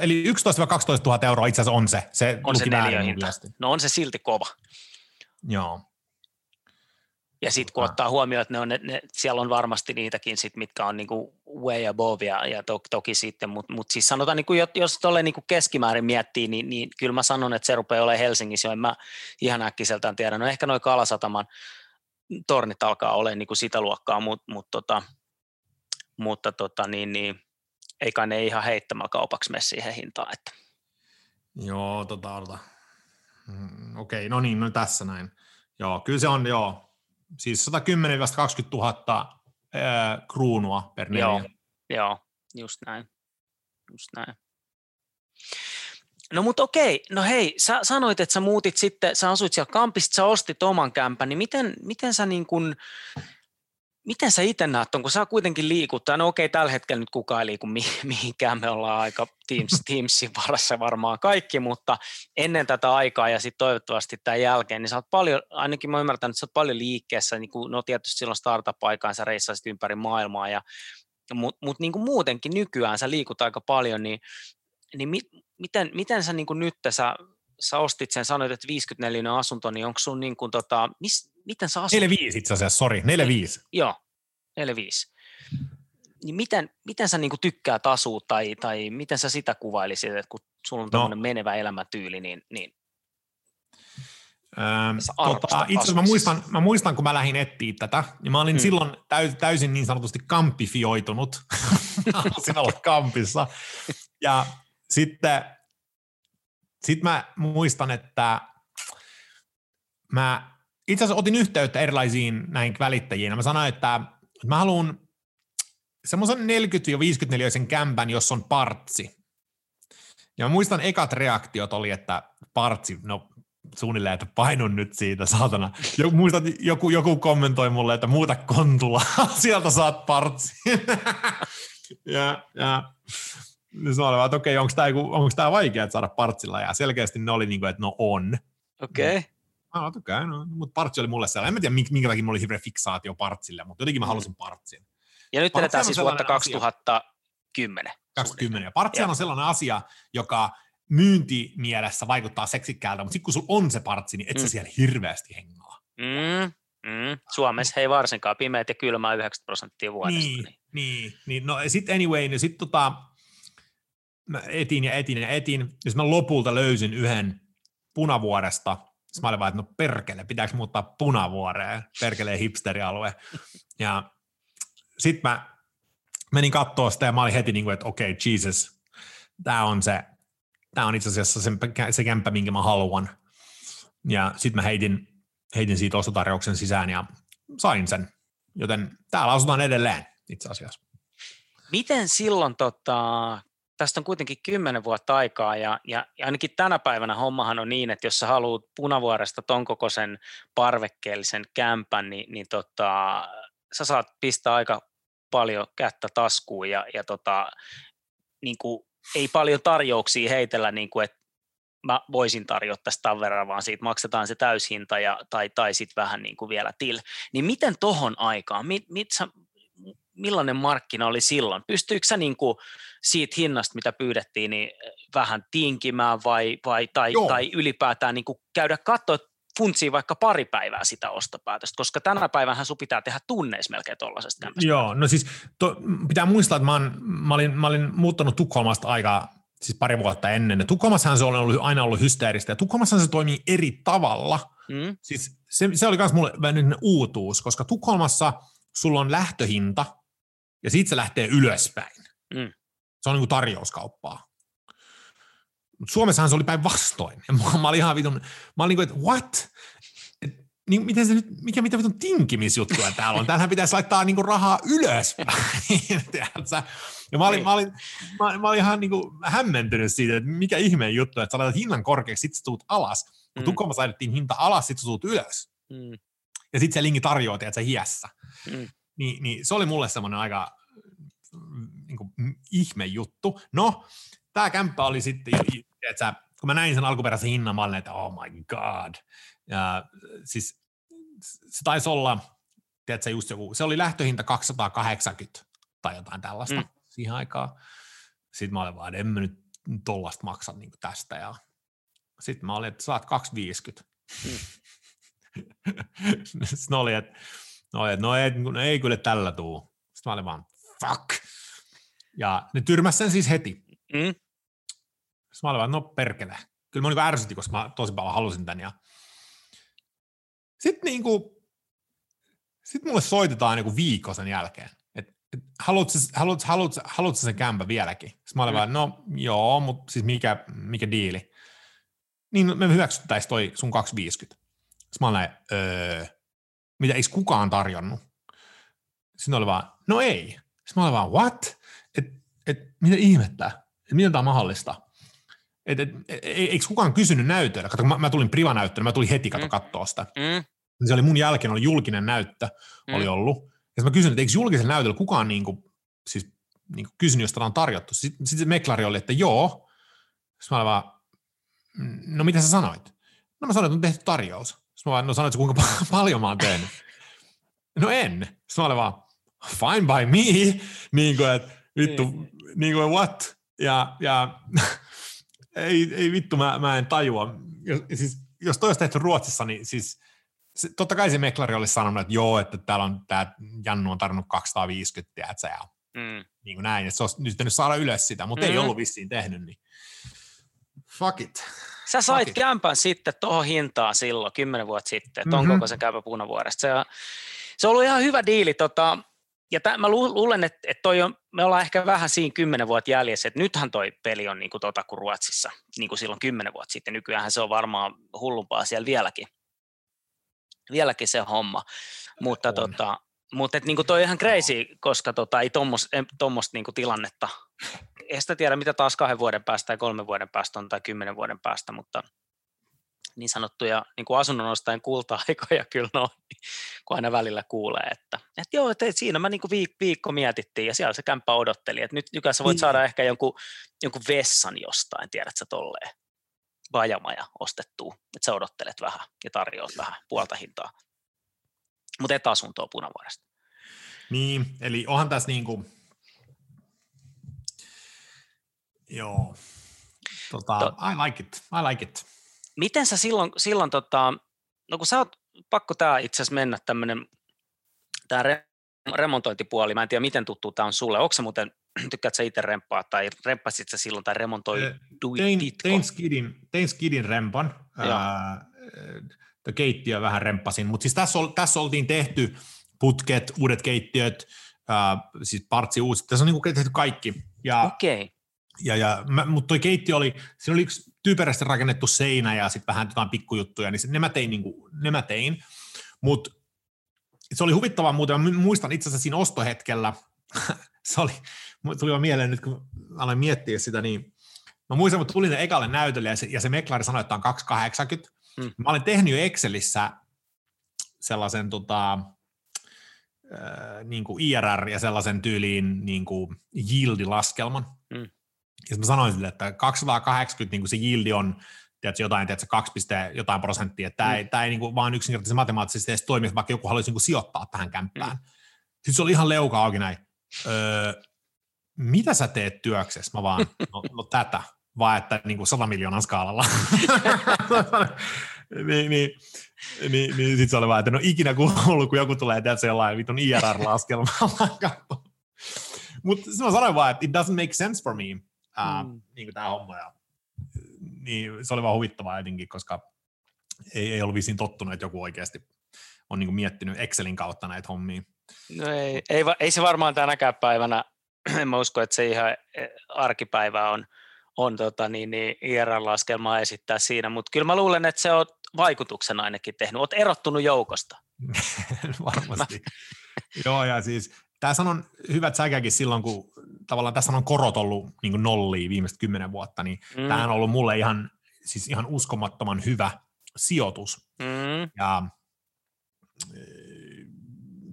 S2: eli 11-12 000 euroa itse asiassa on se. Se
S1: on se neliöhinta. No on se silti kova.
S2: Joo.
S1: Ja sitten kun ottaa huomioon, että ne on, ne, ne, siellä on varmasti niitäkin, sit, mitkä on niinku way above ja, ja to, toki sitten, mutta mut siis sanotaan, niinku, jos tuolle niinku keskimäärin miettii, niin, niin kyllä mä sanon, että se rupeaa olemaan Helsingissä jo, en mä ihan äkkiseltään tiedä. No ehkä noin Kalasataman tornit alkaa olemaan niinku sitä luokkaa, mut, mut tota, mutta tota, niin, niin, ei kai ne ihan heittämällä kaupaksi mene siihen hintaan. Että.
S2: Joo, tota, tota. Mm, okei, no niin, no tässä näin. Joo, kyllä se on, joo, siis 110-20 000 ää, kruunua per neljä.
S1: Joo, joo, just näin. Just näin. No mutta okei, no hei, sä sanoit, että sä muutit sitten, sä asuit siellä kampista, sä ostit oman kämpän, niin miten, miten sä niin kun, miten sä itse näet on, kun sä kuitenkin liikuttaa, no okei, tällä hetkellä nyt kukaan ei liiku mihinkään, me ollaan aika Teams, Teamsin varassa varmaan kaikki, mutta ennen tätä aikaa ja sitten toivottavasti tämän jälkeen, niin sä oot paljon, ainakin mä ymmärtän, että sä oot paljon liikkeessä, niin kuin, no tietysti silloin startup-aikaan sä reissasit ympäri maailmaa, ja, mutta mut niin kuin muutenkin nykyään sä liikut aika paljon, niin, niin mi, miten, miten sä niin kuin nyt sä, sä ostit sen, sanoit, että 54 asunto, niin onko sun niin kuin tota, mis, miten sä asut?
S2: 45 itse asiassa, sori, 45.
S1: Joo, 45. Niin miten, miten sä niinku tykkäät asua tai, tai miten sä sitä kuvailisit, että kun sulla on no. menevä elämätyyli, niin, niin
S2: Öö, tota, itse asiassa mä muistan, mä muistan, kun mä lähdin etsiä tätä, niin mä olin hmm. silloin täys, täysin niin sanotusti kampifioitunut. Sinä olet kampissa. Ja sitten sit mä muistan, että mä itse asiassa otin yhteyttä erilaisiin näin välittäjiin. Mä sanoin, että mä haluan semmoisen 40-54 sen kämpän, jos on partsi. Ja mä muistan ekat reaktiot oli, että partsi, no suunnilleen, että painun nyt siitä, saatana. Joku, muistan, joku, joku kommentoi mulle, että muuta kontula, sieltä saat partsi. ja, ja niin mä olin, että okei, onko tämä, onko tämä vaikea saada partsilla, ja selkeästi ne oli niin kuin, että no on.
S1: Okei. Okay.
S2: Ah, okay, no, mutta partsi oli mulle sellainen. En mä tiedä, minkä takia mulla oli hirveä fiksaatio partsille, mutta jotenkin mä mm. halusin partsin.
S1: Ja nyt eletään siis vuotta 2000, 20.
S2: 20. Ja partsihan on sellainen asia, joka myyntimielessä vaikuttaa seksikkäältä, mutta sitten kun sulla on se partsi, niin et sä
S1: Mm.
S2: siellä hirveästi hengaa.
S1: Mm, mm. Suomessa hei varsinkaan pimeät ja kylmää 90 prosenttia vuodesta.
S2: Niin, niin, niin. No sitten anyway, niin sitten tota, mä etin ja etin ja etin, sit mä lopulta löysin yhden punavuoresta. Sitten mä olin vaan, että no perkele, pitääkö muuttaa punavuoreen, perkeleen hipsterialue. Ja sitten mä menin katsoa sitä ja mä olin heti niin kuin, että okei, okay, Jesus, tämä on se, tämä on itse asiassa se, se kämppä, minkä mä haluan. Ja sitten mä heitin, heitin siitä ostotarjouksen sisään ja sain sen. Joten täällä asutaan edelleen itse asiassa.
S1: Miten silloin, tota, tästä on kuitenkin kymmenen vuotta aikaa ja, ja, ja ainakin tänä päivänä hommahan on niin, että jos sä haluat punavuoresta ton kokoisen parvekkeellisen kämpän, niin, niin tota, sä saat pistää aika paljon kättä taskuun ja, ja tota, niin kuin, ei paljon tarjouksia heitellä, niin kuin, että mä voisin tarjota tästä tämän verran, vaan siitä maksetaan se täyshinta ja, tai, tai sitten vähän niin kuin vielä til. Niin miten tohon aikaan, mit, mit sä, millainen markkina oli silloin? Pystyykö sä niin kuin siitä hinnasta, mitä pyydettiin, niin vähän tinkimään vai, vai, tai,
S2: Joo.
S1: tai ylipäätään niin kuin käydä katsoa, funtsia vaikka pari päivää sitä ostopäätöstä, koska tänä päivänä sun pitää tehdä tunneissa melkein tuollaisesta kämpästä.
S2: Joo, no siis to, pitää muistaa, että mä, oon, mä, olin, mä olin muuttanut Tukholmasta aikaa siis pari vuotta ennen. Ja Tukholmassahan se on ollut, aina ollut hysteeristä, ja Tukholmassahan se toimii eri tavalla.
S1: Mm?
S2: Siis se, se oli myös mulle vähän uutuus, koska Tukholmassa sulla on lähtöhinta, ja siitä se lähtee ylöspäin.
S1: Mm.
S2: Se on niin kuin tarjouskauppaa. Mut Suomessahan se oli päinvastoin. Ja mä, mä olin ihan vitun, mä olin niin kuin, että what? Et, niin, miten se nyt, mikä mitä vitun tinkimisjuttuja täällä on? Täällähän pitäisi laittaa niinku rahaa ylöspäin. ja mä olin,
S1: Niin.
S2: mä olin, mä, mä olin ihan niinku hämmentynyt siitä, että mikä ihmeen juttu, että sä laitat hinnan korkeaksi, sit sä tuut alas. Kun
S1: Mm.
S2: Tukholmassa laitettiin hinta alas, sit sä tuut ylös.
S1: Mm.
S2: Ja sit se linki tarjoaa, että sä hiessä.
S1: Mm.
S2: Niin, niin se oli mulle semmoinen aika mm, niin kuin, ihme juttu. No, tämä kämppä oli sitten, että kun mä näin sen alkuperäisen hinnan, mä olin, että oh my god. Ja siis se taisi olla, tiedätkö, just joku, se oli lähtöhinta 280 tai jotain tällaista
S1: Mm.
S2: mm. siihen aikaan. Sitten mä olin vaan, että en mä nyt tollasta maksa niin tästä. Ja sitten mä olin, että saat 250.
S1: Mm.
S2: Sitten oli, että no, et, no, ei, no ei kyllä tällä tuu. Sitten mä olin vaan, fuck. Ja ne tyrmäs sen siis heti.
S1: Mm.
S2: Sitten mä olin vaan, no perkele. Kyllä mä niin ärsytti, koska mä tosi paljon halusin tän. Ja... Sitten niinku, sit mulle soitetaan niinku viikko sen jälkeen. Et, et, haluatko, haluatko, haluatko, haluatko sen kämpä vieläkin? Sitten mä olin
S1: Mm.
S2: vaan, no joo, mutta siis mikä, mikä diili? Niin me hyväksyttäisiin toi sun 250. Sitten mä olin öö, mitä eikö kukaan tarjonnut? Sitten oli vaan, no ei. Sitten mä olin vaan, what? Et, et, mitä ihmettä? Et miten tämä on mahdollista? Et, et, et, eikö kukaan kysynyt näytöllä? Kato, kun mä, mä tulin privanäyttöön, mä tulin heti kato
S1: Mm.
S2: katsoa sitä.
S1: Mm.
S2: Se oli mun jälkeen, oli julkinen näyttö,
S1: Mm.
S2: oli ollut. Ja mä kysyin, että eikö julkisella näytöllä kukaan niinku, siis, niinku kysynyt, jos tätä on tarjottu. Sitten, sitten se meklari oli, että joo. Sitten mä olin vaan, "Mm, no mitä sä sanoit? No mä sanoin, että on tehty tarjous. Sitten mä vaan, no sanoit, kuinka pa- paljon mä oon tehnyt? No en. Sitten mä olin vaan, fine by me. niin kuin, että vittu,
S1: Niin.
S2: niin kuin what? Ja, ja ei, ei vittu, mä, mä en tajua. Jos, siis, jos toi olisi tehty Ruotsissa, niin siis se, totta kai se meklari olisi sanonut, että joo, että täällä on tämä Jannu on tarvinnut 250, tiedätkö, ja
S1: Mm.
S2: niin kuin näin, että se olisi nyt saada ylös sitä, mutta mm. ei ollut vissiin tehnyt, niin fuck it.
S1: Sä sait
S2: it.
S1: kämpän sitten tuohon hintaan silloin, kymmenen vuotta sitten, ton
S2: Mhm.
S1: kokoisen kämpän punavuoresta. Se, on- se on ollut ihan hyvä diili. Tota, ja tämän, mä lu- luulen, että, että toi on, me ollaan ehkä vähän siinä kymmenen vuotta jäljessä, että nythän toi peli on niin kuin tota kuin Ruotsissa, niin kuin silloin kymmenen vuotta sitten. Nykyään se on varmaan hullumpaa siellä vieläkin, vieläkin se homma. Mutta,
S2: On.
S1: tota, mutta et, niin kuin toi on ihan crazy, koska tota, ei tuommoista niin tilannetta, ei sitä tiedä mitä taas kahden vuoden päästä tai kolmen vuoden päästä on tai kymmenen vuoden päästä, mutta niin sanottuja niin kuin asunnonostajien kulta-aikoja kyllä no, kun aina välillä kuulee, että, että joo, että siinä mä niin kuin viik- viikko mietittiin ja siellä se kämppä odotteli, että nyt nykyään sä voit
S2: Niin.
S1: saada ehkä jonkun, jonkun vessan jostain, tiedät sä tolleen, vajamaja ostettua, että sä odottelet vähän ja tarjoat vähän puolta hintaa. Mutta et asuntoa punavuoresta.
S2: Niin, eli onhan tässä niin kuin, Joo. Tota, to, I like it, I like it.
S1: Miten sä silloin, silloin tota, no kun sä oot, pakko tää itse asiassa mennä tämmönen, tää re, remontointipuoli, mä en tiedä miten tuttu tää on sulle, onko se muuten, tykkäät sä itse remppaa tai remppasit sä silloin tai remontoi
S2: tein, tein, skidin, tein skidin rempan, ää, keittiö vähän remppasin, mutta siis tässä, ol, tässä oltiin tehty putket, uudet keittiöt, ää, siis partsi uusi, tässä on niin kuin tehty kaikki. Ja,
S1: okay.
S2: Ja, ja, mutta toi keittiö oli, siinä oli yksi typerästi rakennettu seinä ja sitten vähän jotain pikkujuttuja, niin ne mä tein, niin kuin, ne mä tein. mutta se oli huvittavaa muuten, mä muistan itse asiassa siinä ostohetkellä, se oli, tuli vaan mieleen nyt, kun aloin miettiä sitä, niin mä muistan, kun tulin ekalle näytölle ja se, ja se meklari sanoi, että on 280. Mm. Mä olin tehnyt jo Excelissä sellaisen tota, äh, niin kuin IRR ja sellaisen tyyliin niin kuin yieldilaskelman. Mm. Ja mä sanoin sille, että 280 niin kuin se yieldi on tiedätkö, jotain, tiedätkö, 2, jotain prosenttia. Tämä mm. ei, tämä ei niin kuin, vaan yksinkertaisesti matemaattisesti edes toimi, vaikka joku haluaisi niin kuin, sijoittaa tähän kämppään. Mm. Sitten se oli ihan leuka auki näin. Öö, mitä sä teet työksessä? Mä vaan, no, no tätä, vaan että niin kuin 100 miljoonan skaalalla. niin, niin, niin, niin sitten se oli vaan, että no ikinä kuullut, kun joku tulee tehdä jollain vitun IRR-laskelmalla. Mutta mä sanoin vaan, että it doesn't make sense for me, uh, mm. niin kuin tämä homma. Ja, niin se oli vaan huvittavaa jotenkin, koska ei, ei ollut vissiin tottunut, että joku oikeasti on niin kuin miettinyt Excelin kautta näitä hommia.
S1: No ei, ei, ei se varmaan tänäkään päivänä, en mä usko, että se ihan eh, arkipäivä on, on tota, niin, niin IRL-laskelmaa esittää siinä, mutta kyllä mä luulen, että se on vaikutuksen ainakin tehnyt. Olet erottunut joukosta.
S2: Varmasti. Joo, ja siis tässä on hyvät säkäkin silloin, kun tavallaan tässä on korot ollut niin nollia viimeiset kymmenen vuotta, niin mm. tämä on ollut mulle ihan, siis ihan uskomattoman hyvä sijoitus. Mm. Ja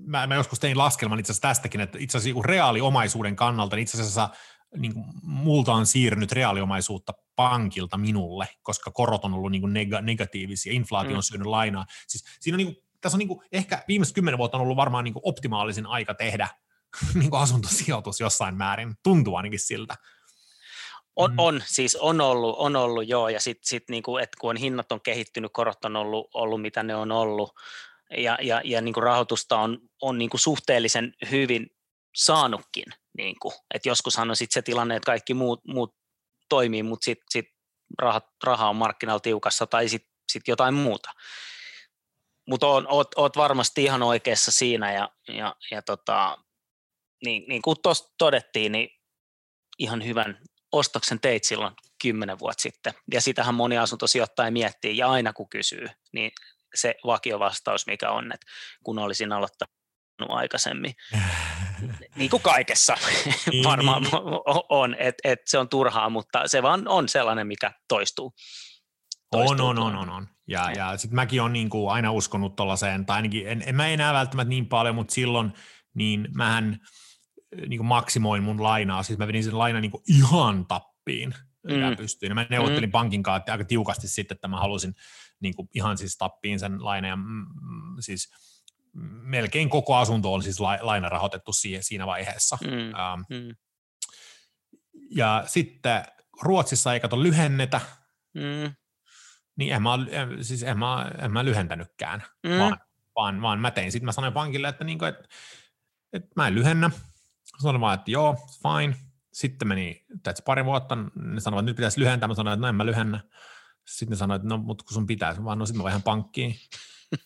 S2: mä, mä joskus tein laskelman itse asiassa tästäkin, että itse asiassa reaaliomaisuuden kannalta, niin itse asiassa niin kuin, multa on siirrynyt reaaliomaisuutta pankilta minulle, koska korot on ollut niin kuin neg- negatiivisia, inflaatio on mm. syönyt lainaa. Siis siinä on niin kuin, tässä on niin kuin, ehkä viimeiset kymmenen vuotta on ollut varmaan niin kuin optimaalisin aika tehdä niin kuin asuntosijoitus jossain määrin, tuntuu ainakin siltä.
S1: On, mm. on, siis on ollut, on ollut joo, ja sitten sit niinku, että kun on hinnat on kehittynyt, korot on ollut, ollut mitä ne on ollut, ja, ja, ja niin kuin rahoitusta on, on niin kuin suhteellisen hyvin saanutkin. Niin kuin. Et joskushan on sitten se tilanne, että kaikki muut, muut toimii, mutta sitten sit raha, raha on markkinalla tiukassa tai sitten sit jotain muuta. Mutta oot, oot varmasti ihan oikeassa siinä ja, ja, ja tota, niin, niin kuin tuossa todettiin, niin ihan hyvän ostoksen teit silloin kymmenen vuotta sitten. Ja sitähän moni asuntosijoittaja miettii ja aina kun kysyy, niin se vakiovastaus, mikä on, että kun olisin aloittanut aikaisemmin. niin kuin kaikessa niin, varmaan niin. on, että et se on turhaa, mutta se vaan on sellainen, mikä toistuu.
S2: toistuu on, on, on, on, on. Ja, ja sitten mäkin olen niin kuin aina uskonut tuollaiseen, tai ainakin en, en mä enää välttämättä niin paljon, mutta silloin niin mähän niin kuin maksimoin mun lainaa, siis mä vedin sen lainan niin kuin ihan tappiin mm. ja pystyin. Mä neuvottelin mm. pankin kanssa aika tiukasti sitten, että mä halusin niin kuin ihan siis tappiin sen lainan ja mm, mm siis melkein koko asunto on siis laina rahoitettu siinä vaiheessa. Mm. Ähm, mm. Ja sitten Ruotsissa ei kato lyhennetä, mm. niin en mä, siis en mä, en mä lyhentänytkään, mm. vaan, vaan, vaan mä tein. Sitten mä sanoin pankille, että, niinku, että, että mä en lyhennä. Sanoin vaan, että joo, fine. Sitten meni että pari vuotta, ne sanoivat, että nyt pitäisi lyhentää. Mä sanoin, että no en mä lyhennä. Sitten ne sanoivat, että no, mutta kun sun pitäisi, vaan no sitten mä vaihan pankkiin.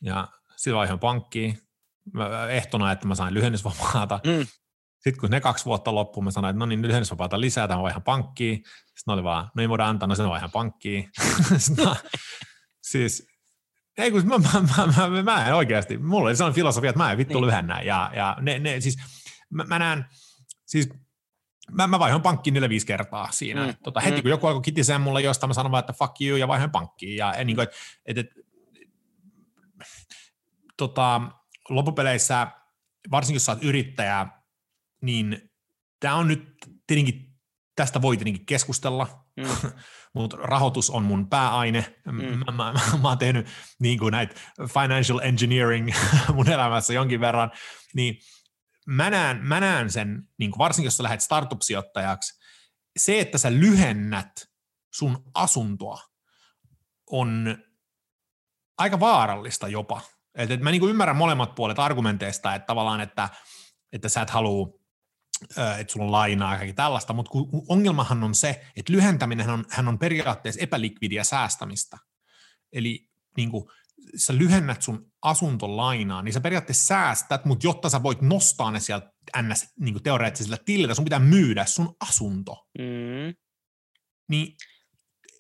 S2: Ja sitten vaihan pankkiin ehtona, että mä sain lyhennysvapaata. Mm. Sitten kun ne kaksi vuotta loppuun, mä sanoin, että no niin, lyhennysvapaata lisää, tämä vaihan pankkiin. Sitten oli vaan, no ei voida antaa, no sen vaihan pankkiin. siis, ei kun mä, mä, mä, mä, mä, en oikeasti, mulla oli sellainen filosofia, että mä en vittu niin. lyhennä. Ja, ja ne, ne, siis, mä, mä näen, siis mä, mä vaihoin pankkiin neljä viisi kertaa siinä. Mm. Tota, heti mm. kun joku alkoi kitisee mulle jostain, mä sanon vaan, että fuck you, ja vaihoin pankkiin. Ja, ja niin kuin, et, et, tota, loppupeleissä, varsinkin jos sä oot yrittäjä, niin tämä on nyt tietenkin, tästä voi tietenkin keskustella, mm. mutta rahoitus on mun pääaine. Mm. Mä, mä, mä, mä oon tehnyt niin kuin näitä financial engineering mun elämässä jonkin verran, niin mä näen, mä näen sen, niin kuin varsinkin jos sä lähdet startup-sijoittajaksi, se, että sä lyhennät sun asuntoa, on aika vaarallista jopa. Et, et mä niin ymmärrän molemmat puolet argumenteista, että tavallaan, että, että sä et halua että sulla on lainaa ja kaikki tällaista, mutta ongelmahan on se, että lyhentäminen on, hän on periaatteessa epälikvidiä säästämistä. Eli niin kuin, sä lyhennät sun asuntolainaa, niin sä periaatteessa säästät, mutta jotta sä voit nostaa ne sieltä ns. Niin teoreettisella tililtä, sun pitää myydä sun asunto. Mm. Niin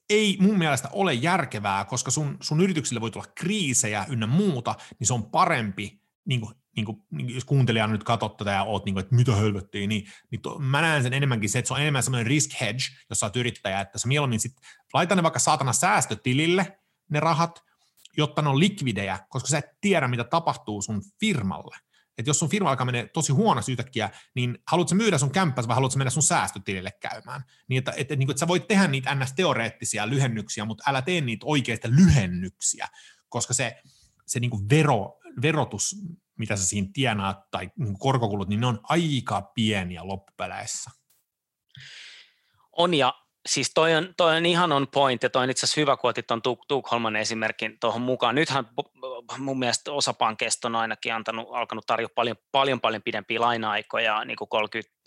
S2: ei mun mielestä ole järkevää, koska sun, sun yrityksille voi tulla kriisejä ynnä muuta, niin se on parempi, niin kuin, niin kuin, niin jos kuuntelijana nyt katsot tätä ja oot, niin kuin, että mitä hölvettiin, niin, niin to, mä näen sen enemmänkin se, että se on enemmän semmoinen risk hedge, jos sä oot yrittäjä, että sä mieluummin sit laita ne vaikka saatana säästötilille, ne rahat, jotta ne on likvidejä, koska sä et tiedä, mitä tapahtuu sun firmalle. Että jos sun firma alkaa menee tosi huonosti yhtäkkiä, niin haluatko myydä sun kämppäs vai haluatko mennä sun säästötilille käymään? Niin että, että, että, että sä voit tehdä niitä ns-teoreettisia lyhennyksiä, mutta älä tee niitä oikeita lyhennyksiä, koska se, se niin vero, verotus, mitä sä siinä tienaat, tai niin korkokulut, niin ne on aika pieniä loppupeleissä.
S1: On, ja siis toi on, toi on ihan on point, ja toi on itse asiassa hyvä, kun otit tuon Tukholman esimerkin tuohon mukaan. Nythän mun mielestä osa pankeista on ainakin antanut, alkanut tarjota paljon, paljon, paljon pidempiä laina-aikoja, niin kuin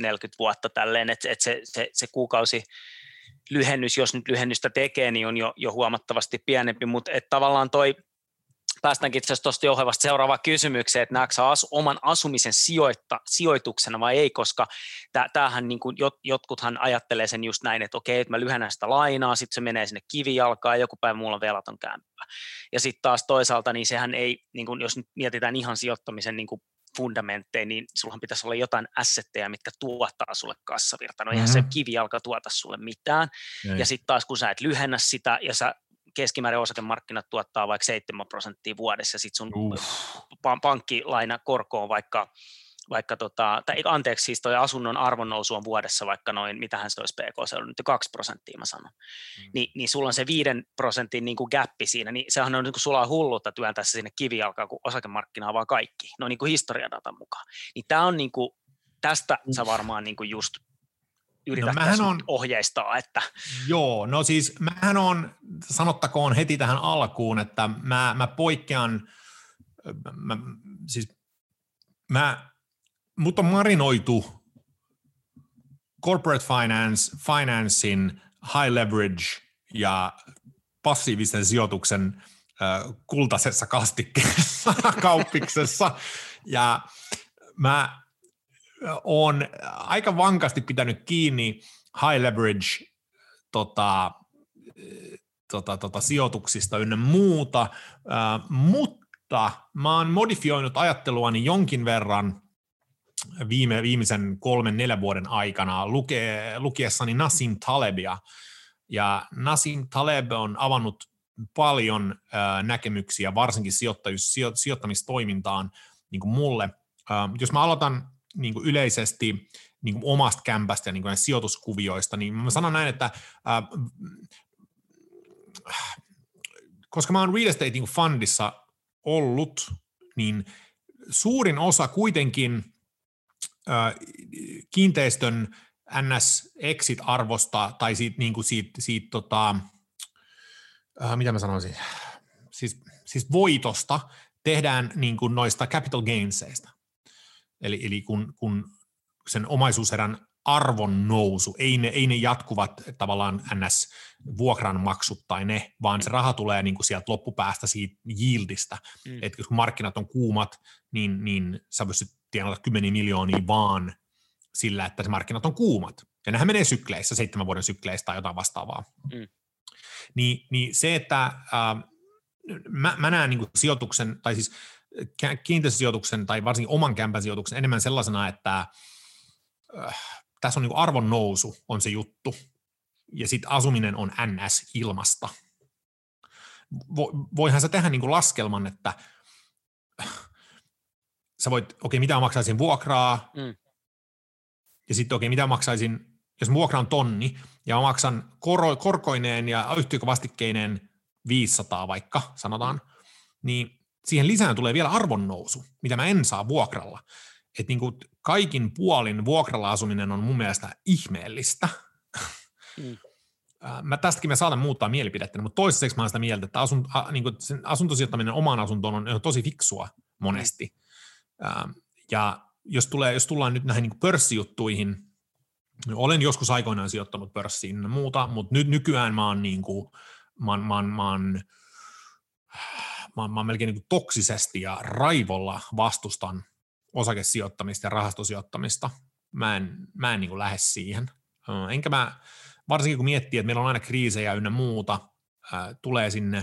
S1: 30-40 vuotta tälleen, että et se, se, se kuukausi lyhennys, jos nyt lyhennystä tekee, niin on jo, jo huomattavasti pienempi, mutta tavallaan toi päästäänkin itse asiassa tuosta jouhevasta seuraavaan kysymykseen, että näetkö asu, oman asumisen sijoitta, sijoituksena vai ei, koska tämähän niin kuin, jot, jotkuthan ajattelee sen just näin, että okei, että mä lyhennän sitä lainaa, sitten se menee sinne kivijalkaan ja joku päivä mulla on velaton kämppä. Ja sitten taas toisaalta, niin sehän ei, niin kuin, jos nyt mietitään ihan sijoittamisen niin kuin fundamentteja, niin sullahan pitäisi olla jotain assetteja, mitkä tuottaa sulle kassavirta. No eihän mm-hmm. se kivijalka tuota sulle mitään. Ei. Ja sitten taas kun sä et lyhennä sitä ja sä keskimäärin osakemarkkinat tuottaa vaikka 7 prosenttia vuodessa, sitten sun Uff. pankkilaina korko on vaikka vaikka tota, tai anteeksi, siis toi asunnon arvonnousu on vuodessa vaikka noin, mitähän se olisi PK, se on nyt 2 prosenttia mä sanon, mm. Ni, niin sulla on se 5 prosentin niin kuin gappi siinä, niin sehän on niin kuin sulla on hullutta työntää se sinne kivijalkaan, kun osakemarkkina vaan kaikki, no niin kuin historiadatan mukaan. Niin tämä on niin kuin, tästä sä varmaan niin kuin just yrität no, on, ohjeistaa. Että.
S2: Joo, no siis mähän on, sanottakoon heti tähän alkuun, että mä, mä poikkean, mä, siis mä, mut on marinoitu corporate finance, financein high leverage ja passiivisen sijoituksen äh, kultaisessa kastikkeessa kauppiksessa. Ja mä on aika vankasti pitänyt kiinni high leverage tota, tota, tota, sijoituksista ynnä muuta, mutta mä oon modifioinut ajatteluani jonkin verran viime, viimeisen kolmen, neljän vuoden aikana luke, lukiessani Nassim Talebia. Ja Nassim Taleb on avannut paljon äh, näkemyksiä, varsinkin sijoittamistoimintaan niin kuin mulle. Äh, jos mä aloitan niin kuin yleisesti niin kuin omasta kämpästä ja niin kuin sijoituskuvioista, niin mä sanon näin, että ää, koska mä oon real estate niin ollut, niin suurin osa kuitenkin ää, kiinteistön NS exit-arvosta tai siitä, niin kuin siitä, siitä tota, ää, mitä mä sanoisin, siis, siis voitosta tehdään niin kuin noista capital gainseista. Eli, eli kun, kun sen omaisuuserän arvon nousu, ei ne, ei ne jatkuvat tavallaan ns. vuokran maksut tai ne, vaan se raha tulee niin kuin sieltä loppupäästä siitä yieldistä. Mm. Että kun markkinat on kuumat, niin, niin sä pystyt tienata kymmeniä miljoonia vaan sillä, että se markkinat on kuumat. Ja nehän menee sykleissä, seitsemän vuoden sykleistä tai jotain vastaavaa. Mm. Niin, niin se, että äh, mä, mä näen niin sijoituksen, tai siis kiinteistösijoituksen tai varsinkin oman kämpän sijoituksen enemmän sellaisena, että äh, tässä on niin arvon nousu on se juttu, ja sitten asuminen on NS-ilmasta. Vo, voihan sä tehdä niin kuin laskelman, että äh, sä voit, okei, okay, mitä maksaisin vuokraa, mm. ja sitten okei, okay, mitä maksaisin, jos vuokra on tonni, ja mä maksan kor- korkoineen ja yhtiökovastikkeineen 500 vaikka, sanotaan, niin siihen lisään tulee vielä arvonnousu, mitä mä en saa vuokralla. Että niin kuin kaikin puolin vuokralla asuminen on mun mielestä ihmeellistä. mm. mä tästäkin me saatan muuttaa mielipidettä, mutta toistaiseksi mä olen sitä mieltä, että asun, a, niin kuin sen asuntosijoittaminen omaan asuntoon on tosi fiksua monesti. Mm. ja jos, tulee, jos tullaan nyt näihin niin pörssijuttuihin, olen joskus aikoinaan sijoittanut pörssiin ja muuta, mutta nyt nykyään mä oon, niin kuin, mä oon, mä oon, mä oon mä mä melkein niin toksisesti ja raivolla vastustan osakesijoittamista ja rahastosijoittamista. Mä en, mä en niin lähde siihen. Enkä mä, varsinkin kun miettii, että meillä on aina kriisejä ynnä muuta, ää, tulee sinne,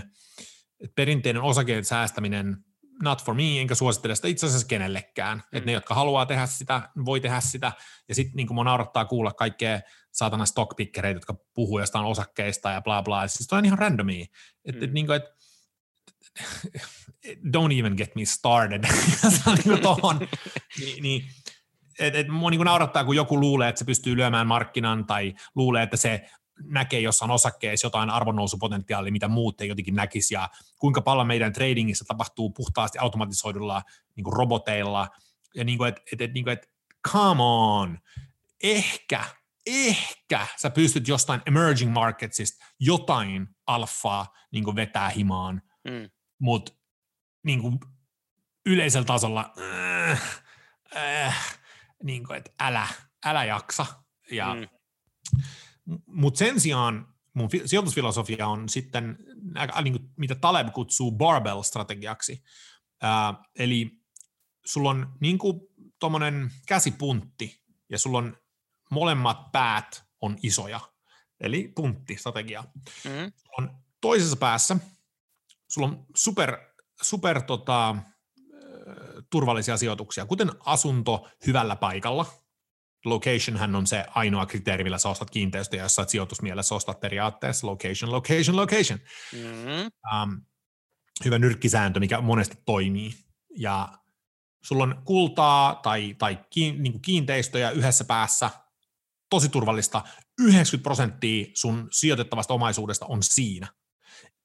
S2: että perinteinen osakkeet säästäminen, not for me, enkä suosittele sitä itse asiassa kenellekään. Mm. Että ne, jotka haluaa tehdä sitä, voi tehdä sitä. Ja sitten niin mua naurattaa kuulla kaikkea saatana stockpickereita, jotka puhuu jostain osakkeista ja bla bla. Siis toi on ihan randomia. Että mm. et, niin et, don't even get me started. niin tohon, niin, niin, et, et mua niin naurattaa, kun joku luulee, että se pystyy lyömään markkinan tai luulee, että se näkee jossain osakkeessa jotain arvonnousupotentiaalia, mitä muut ei jotenkin näkisi, ja kuinka paljon meidän tradingissa tapahtuu puhtaasti automatisoidulla niin kuin roboteilla, ja niin kuin, et, et, et, niin kuin, et, come on, ehkä, ehkä sä pystyt jostain emerging marketsista jotain alfaa niin kuin vetää himaan, mm mutta niin kuin yleisellä tasolla, äh, äh, niin kuin, että älä, älä jaksa. Ja, mm. Mutta sen sijaan mun sijoitusfilosofia on sitten, niin kuin, mitä Taleb kutsuu barbell-strategiaksi. Äh, eli sulla on niin kuin tuommoinen käsipuntti, ja sulla on molemmat päät on isoja, eli puntti-strategia. Mm. On toisessa päässä – sulla on super, super tota, turvallisia sijoituksia, kuten asunto hyvällä paikalla. Locationhän on se ainoa kriteeri, millä sä ostat kiinteistöjä, jos sä oot sijoitusmielessä ostat periaatteessa location, location, location. Mm-hmm. Um, hyvä nyrkkisääntö, mikä monesti toimii. Ja sulla on kultaa tai, tai kiin, niin kiinteistöjä yhdessä päässä, tosi turvallista. 90 prosenttia sun sijoitettavasta omaisuudesta on siinä.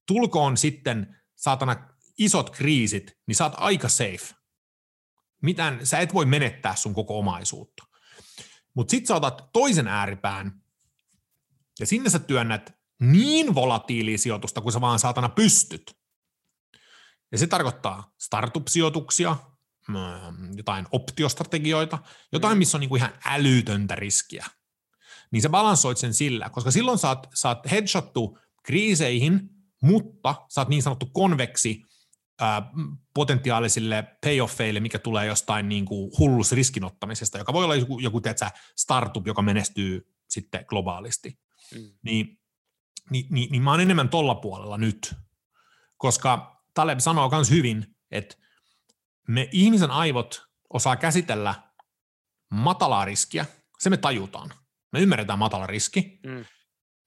S2: Tulkoon sitten saatana isot kriisit, niin sä oot aika safe. Mitään, sä et voi menettää sun koko omaisuutta. Mutta sit sä otat toisen ääripään, ja sinne sä työnnät niin volatiilia sijoitusta, kuin sä vaan saatana pystyt. Ja se tarkoittaa startup-sijoituksia, mm, jotain optiostrategioita, jotain, missä on niinku ihan älytöntä riskiä. Niin sä balansoit sen sillä, koska silloin sä oot headshottu kriiseihin, mutta sä oot niin sanottu konveksi ää, potentiaalisille payoffeille, mikä tulee jostain niin kuin hullus riskinottamisesta, joka voi olla joku, joku tiedätkö, startup, joka menestyy sitten globaalisti. Mm. Niin, niin, niin, niin mä oon enemmän tolla puolella nyt, koska Taleb sanoo myös hyvin, että me ihmisen aivot osaa käsitellä matalaa riskiä, se me tajutaan. Me ymmärretään matala riski, mm.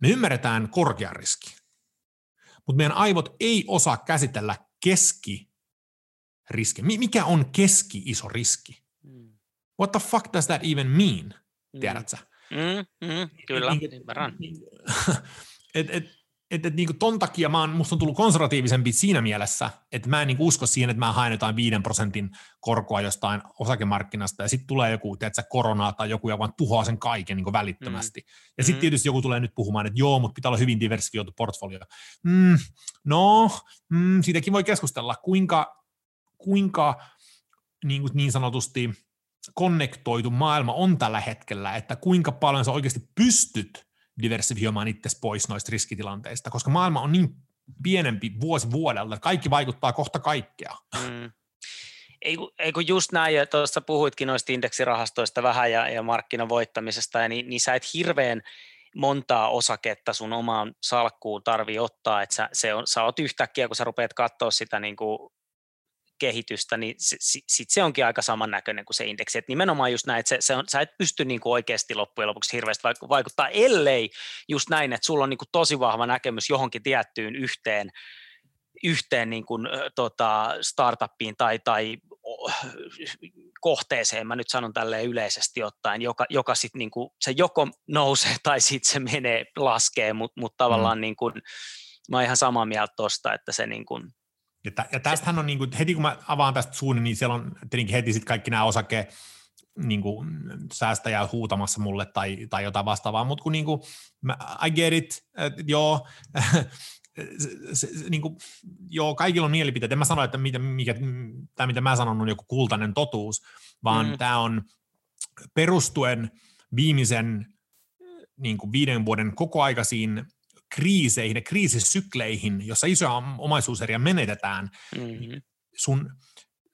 S2: me ymmärretään korkea riski mutta meidän aivot ei osaa käsitellä keskiriskiä. Mikä on keski-iso riski? Mm. What the fuck does that even mean? Mm. Tiedätkö
S1: mm, mm, kyllä, niin, ymmärrän.
S2: Et, et, et, et, niinku ton takia mä oon, musta on tullut konservatiivisempi siinä mielessä, että mä en niinku usko siihen, että mä haen jotain 5 prosentin korkoa jostain osakemarkkinasta, ja sitten tulee joku, tiedätkö, korona tai joku, joka vaan tuhoaa sen kaiken niinku välittömästi. Mm. Ja sitten mm. tietysti joku tulee nyt puhumaan, että joo, mutta pitää olla hyvin diversifioitu portfolio. Mm, no, mm, siitäkin voi keskustella, kuinka, kuinka niin, kuin niin sanotusti konnektoitu maailma on tällä hetkellä, että kuinka paljon sä oikeasti pystyt diversifioimaan itse pois noista riskitilanteista, koska maailma on niin pienempi vuosi vuodelta, kaikki vaikuttaa kohta kaikkea. Mm.
S1: Ei, ei kun just näin, ja tuossa puhuitkin noista indeksirahastoista vähän ja, ja markkinan voittamisesta, ja niin, niin sä et hirveän montaa osaketta sun omaan salkkuun tarvii ottaa, että sä, se on, sä oot yhtäkkiä, kun sä rupeat katsoa sitä niin kuin kehitystä, niin se, sit se onkin aika samannäköinen kuin se indeksi. Et nimenomaan just näin, että se, se on, sä et pysty niin kuin oikeasti loppujen lopuksi hirveästi vaikuttaa, ellei just näin, että sulla on niin kuin tosi vahva näkemys johonkin tiettyyn yhteen, yhteen niin kuin, tota, startuppiin tai, tai kohteeseen, mä nyt sanon tälleen yleisesti ottaen, joka, joka sitten niin kuin, se joko nousee tai sitten se menee, laskee, mutta mut tavallaan mm. niin kuin, mä oon ihan samaa mieltä tuosta, että se niin kuin,
S2: ja, tä, ja tästähän on, niin kuin, heti kun mä avaan tästä suun, niin siellä on tietenkin heti sitten kaikki nämä osake, niin kuin, säästäjää huutamassa mulle tai, tai jotain vastaavaa, mutta kun niin kuin, mä, I get it, että joo, se, se, niin kuin, joo, kaikilla on mielipiteet. En mä sano, että mitä, mikä, tämä mitä mä sanon on joku kultainen totuus, vaan mm. tämä on perustuen viimeisen niin kuin viiden vuoden kokoaikaisiin kriiseihin ja kriisisykleihin, jossa isoja omaisuuseriä menetetään, mm-hmm. sun,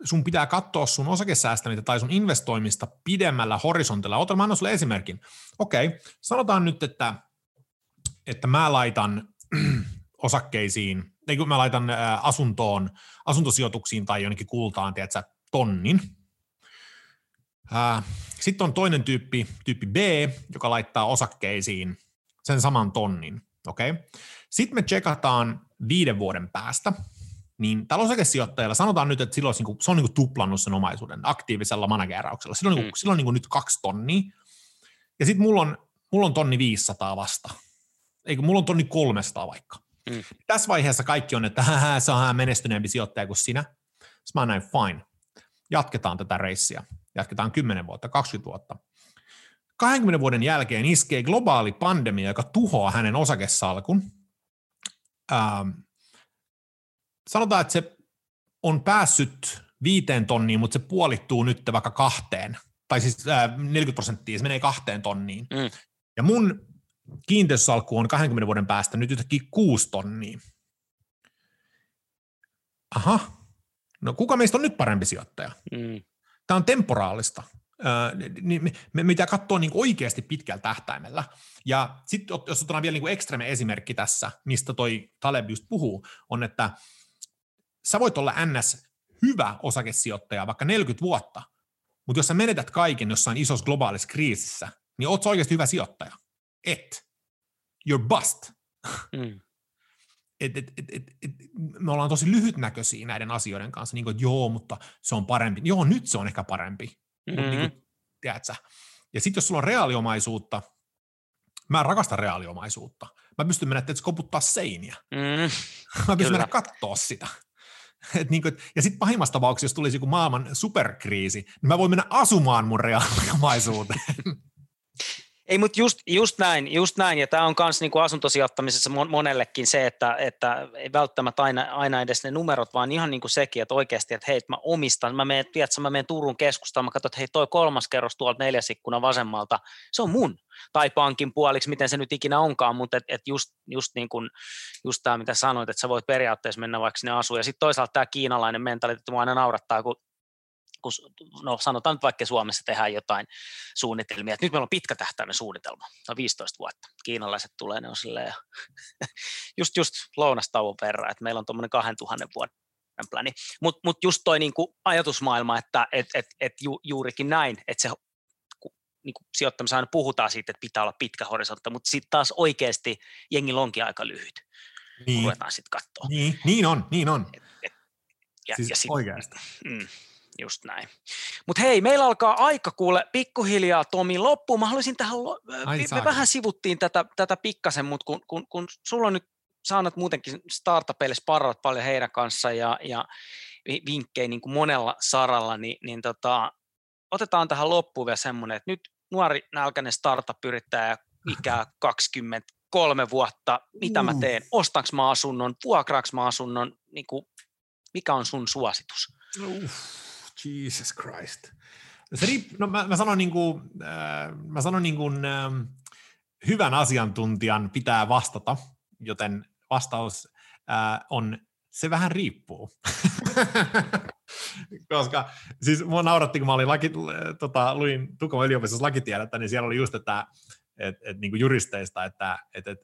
S2: sun pitää katsoa sun osakesäästämistä tai sun investoimista pidemmällä horisontilla. Ota, mä annan sulle esimerkin. Okei, okay, sanotaan nyt, että, että mä laitan osakkeisiin, ei kun mä laitan asuntoon, asuntosijoituksiin tai jonnekin kultaan, tiedätkö, tonnin. Sitten on toinen tyyppi, tyyppi B, joka laittaa osakkeisiin sen saman tonnin. Okay? Sitten me tsekataan viiden vuoden päästä, niin tällä osakesijoittajalla sanotaan nyt, että silloin se on, niin se on niin tuplannut sen omaisuuden aktiivisella managerauksella. Silloin, mm. niin kuin, silloin niin kuin nyt kaksi tonnia. Ja sitten mulla on, mulla on tonni 500 vasta. Eikö, mulla on tonni 300 vaikka. Mm. Tässä vaiheessa kaikki on, että se on menestyneempi sijoittaja kuin sinä. Sitten mä näin, fine. Jatketaan tätä reissiä. Jatketaan 10 vuotta, 20 vuotta. 20 vuoden jälkeen iskee globaali pandemia, joka tuhoaa hänen osakesalkun. Ähm, sanotaan, että se on päässyt viiteen tonniin, mutta se puolittuu nyt vaikka kahteen, tai siis äh, 40 prosenttia, se menee kahteen tonniin. Mm. Ja mun kiinteistösalkku on 20 vuoden päästä nyt yhtäkkiä kuusi tonnia. Aha, no kuka meistä on nyt parempi sijoittaja? Mm. Tämä on temporaalista niin pitää katsoa niin oikeasti pitkällä tähtäimellä. Ja sitten jos otetaan vielä niin ekstreme esimerkki tässä, mistä toi Taleb just puhuu, on, että sä voit olla NS hyvä osakesijoittaja vaikka 40 vuotta, mutta jos sä menetät kaiken jossain isossa globaalissa kriisissä, niin oot sä oikeasti hyvä sijoittaja. Et. You're bust. Mm. Et, et, et, et, et, me ollaan tosi lyhytnäköisiä näiden asioiden kanssa, niin kuin, että joo, mutta se on parempi. Joo, nyt se on ehkä parempi, Mm-hmm. Niin kuin, tiedätkö? Ja sitten jos sulla on reaaliomaisuutta, mä rakastan reaaliomaisuutta. Mä pystyn mennä että koputtaa seiniä. Mm, mä pystyn mennä katsoa sitä. Et niin kuin, ja sitten pahimmassa tapauksessa, jos tulisi joku maailman superkriisi, niin mä voin mennä asumaan mun reaaliomaisuuteen.
S1: Ei, mutta just, just, näin, just näin, ja tämä on myös niinku asuntosijoittamisessa monellekin se, että, että ei välttämättä aina, aina edes ne numerot, vaan ihan niin kuin sekin, että oikeasti, että hei, mä omistan, mä menen, tiedätkö, mä menen Turun keskustaan, mä katson, että hei, toi kolmas kerros tuolta neljäs ikkuna vasemmalta, se on mun, tai pankin puoliksi, miten se nyt ikinä onkaan, mutta et, et just, just, niin kuin, just tämä, mitä sanoit, että sä voit periaatteessa mennä vaikka sinne asuun, ja sitten toisaalta tämä kiinalainen mentaliteetti mua aina naurattaa, kun kun no sanotaan nyt vaikka Suomessa tehdään jotain suunnitelmia, että nyt meillä on pitkä tähtäinen suunnitelma, no 15 vuotta, kiinalaiset tulee, ne on silleen, just, just lounastauon verran, että meillä on tuommoinen 2000 vuoden pläni, mutta mut just toi niinku ajatusmaailma, että et, et, et ju, juurikin näin, että se niin kuin sijoittamisen aina puhutaan siitä, että pitää olla pitkä horisontti, mutta sitten taas oikeasti jengi onkin aika lyhyt, niin. ruvetaan sitten katsoa.
S2: Niin, niin on, niin on. Et, et,
S1: ja, siis ja sit, oikeasti. Mm, just näin. Mutta hei, meillä alkaa aika kuule pikkuhiljaa Tomi loppuun. Mä haluaisin tähän, Ai, me, me vähän sivuttiin tätä, tätä pikkasen, mutta kun, kun, kun sulla on nyt, sä annat muutenkin startupeille sparrat paljon heidän kanssa ja, ja vinkkejä niin kuin monella saralla, niin, niin tota, otetaan tähän loppuun vielä semmoinen, että nyt nuori nälkäinen startup yrittää ikää 23 vuotta, mitä mä teen, ostanko mä asunnon, vuokraaks mä asunnon, niin kuin, mikä on sun suositus? Uff
S2: Jesus Christ. Se riipp- no mä, mä sanon, niin kuin, äh, mä sanon niin kuin, äh, hyvän asiantuntijan pitää vastata, joten vastaus äh, on se vähän riippuu. Koska siis mua nauratti, kun mä olin laki, tota, luin Tukholman yliopistossa lakitiedettä, niin siellä oli just, että et, et, niin kuin juristeista, että et, et,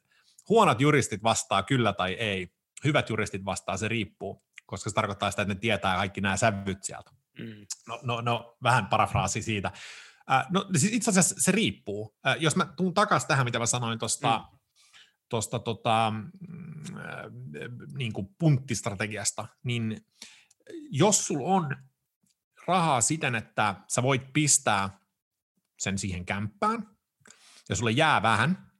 S2: huonot juristit vastaa kyllä tai ei, hyvät juristit vastaa se riippuu, koska se tarkoittaa sitä, että ne tietää kaikki nämä sävyt sieltä. Mm. No, no, no, vähän parafraasi siitä. Äh, no siis itse asiassa se riippuu. Äh, jos mä tuun takaisin tähän, mitä mä sanoin tuosta mm. Tosta, tota, äh, niin kuin punttistrategiasta, niin jos sulla on rahaa siten, että sä voit pistää sen siihen kämppään, ja sulle jää vähän,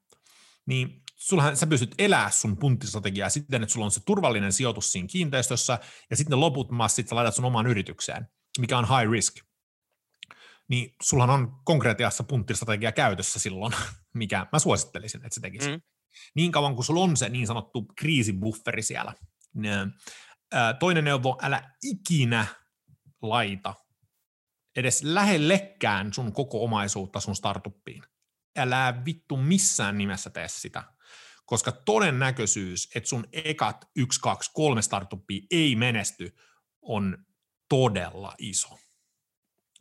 S2: niin sullahan, sä pystyt elää sun punttistrategiaa siten, että sulla on se turvallinen sijoitus siinä kiinteistössä, ja sitten ne loput massit sä laitat sun omaan yritykseen mikä on high risk. niin sullahan on konkreettiassa punttistrategia käytössä silloin, mikä mä suosittelisin, että se tekisi. Mm. Niin kauan kuin sulla on se niin sanottu kriisibufferi siellä. Toinen neuvo, älä ikinä laita edes lähellekään sun koko omaisuutta sun startuppiin. Älä vittu missään nimessä tee sitä, koska todennäköisyys, että sun ekat 1, 2, 3 startuppia ei menesty, on todella iso.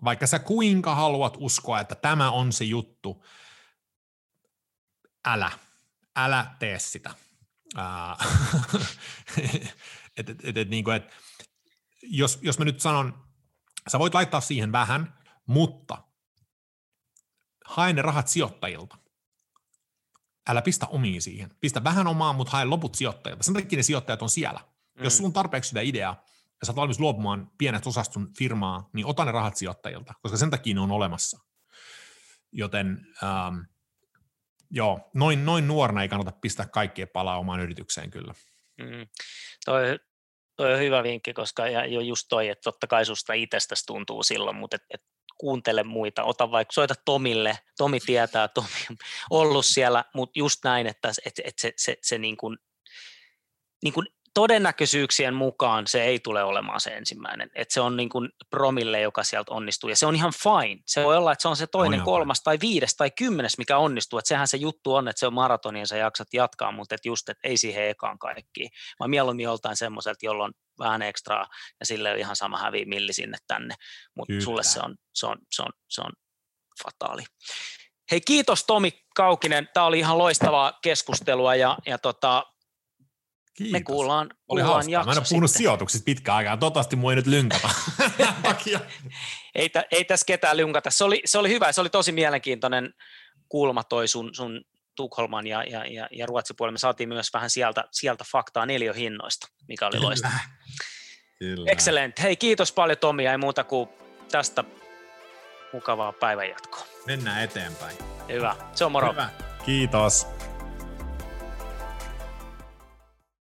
S2: Vaikka sä kuinka haluat uskoa, että tämä on se juttu, älä, älä tee sitä. et, et, et, et, niin kuin, et, jos, jos mä nyt sanon, sä voit laittaa siihen vähän, mutta hae ne rahat sijoittajilta. Älä pistä omiin siihen. Pistä vähän omaa, mutta hae loput sijoittajilta. Sen takia ne sijoittajat on siellä. Mm. Jos on tarpeeksi sitä ideaa, ja sä oot valmis luopumaan pienet osastun firmaa, niin ota ne rahat sijoittajilta, koska sen takia ne on olemassa. Joten ähm, joo, noin, noin nuorena ei kannata pistää kaikkea palaa omaan yritykseen kyllä. Mm.
S1: Toi, toi on hyvä vinkki, koska ja jo just toi, että totta kai susta itsestäsi tuntuu silloin, mutta et, et kuuntele muita, ota vaikka, soita Tomille, Tomi tietää, Tomi on ollut siellä, mutta just näin, että et, et se, se, se niin kuin, niin kuin todennäköisyyksien mukaan se ei tule olemaan se ensimmäinen. Että se on niin kuin promille, joka sieltä onnistuu. Ja se on ihan fine. Se voi olla, että se on se toinen, on kolmas tai viides tai kymmenes, mikä onnistuu. Että sehän se juttu on, että se on maratoni ja sä jaksat jatkaa, mutta että just, että ei siihen ekaan kaikkiin. Vaan mieluummin joltain semmoiselta, jolla on vähän ekstraa ja sille on ihan sama hävi milli sinne tänne. Mutta sulle se on, se, on, se, on, se on fataali. Hei kiitos Tomi Kaukinen, tämä oli ihan loistavaa keskustelua ja, ja tota, Kiitos. Me kuullaan,
S2: Oli kuullaan Mä en ole puhunut sitten. sijoituksista pitkään aikaa. Toivottavasti mua ei nyt lynkata.
S1: ei, ei tässä ketään lynkata. Se oli, se oli hyvä. Se oli tosi mielenkiintoinen kulma toi sun, sun Tukholman ja, ja, ja, ja Ruotsin puolella. Me saatiin myös vähän sieltä, sieltä faktaa neljöhinnoista, mikä oli loistavaa. Kyllä. Excellent. Hei, kiitos paljon Tomi ja ei muuta kuin tästä mukavaa päivänjatkoa.
S2: Mennään eteenpäin.
S1: Hyvä. Se on moro. Hyvä.
S2: Kiitos.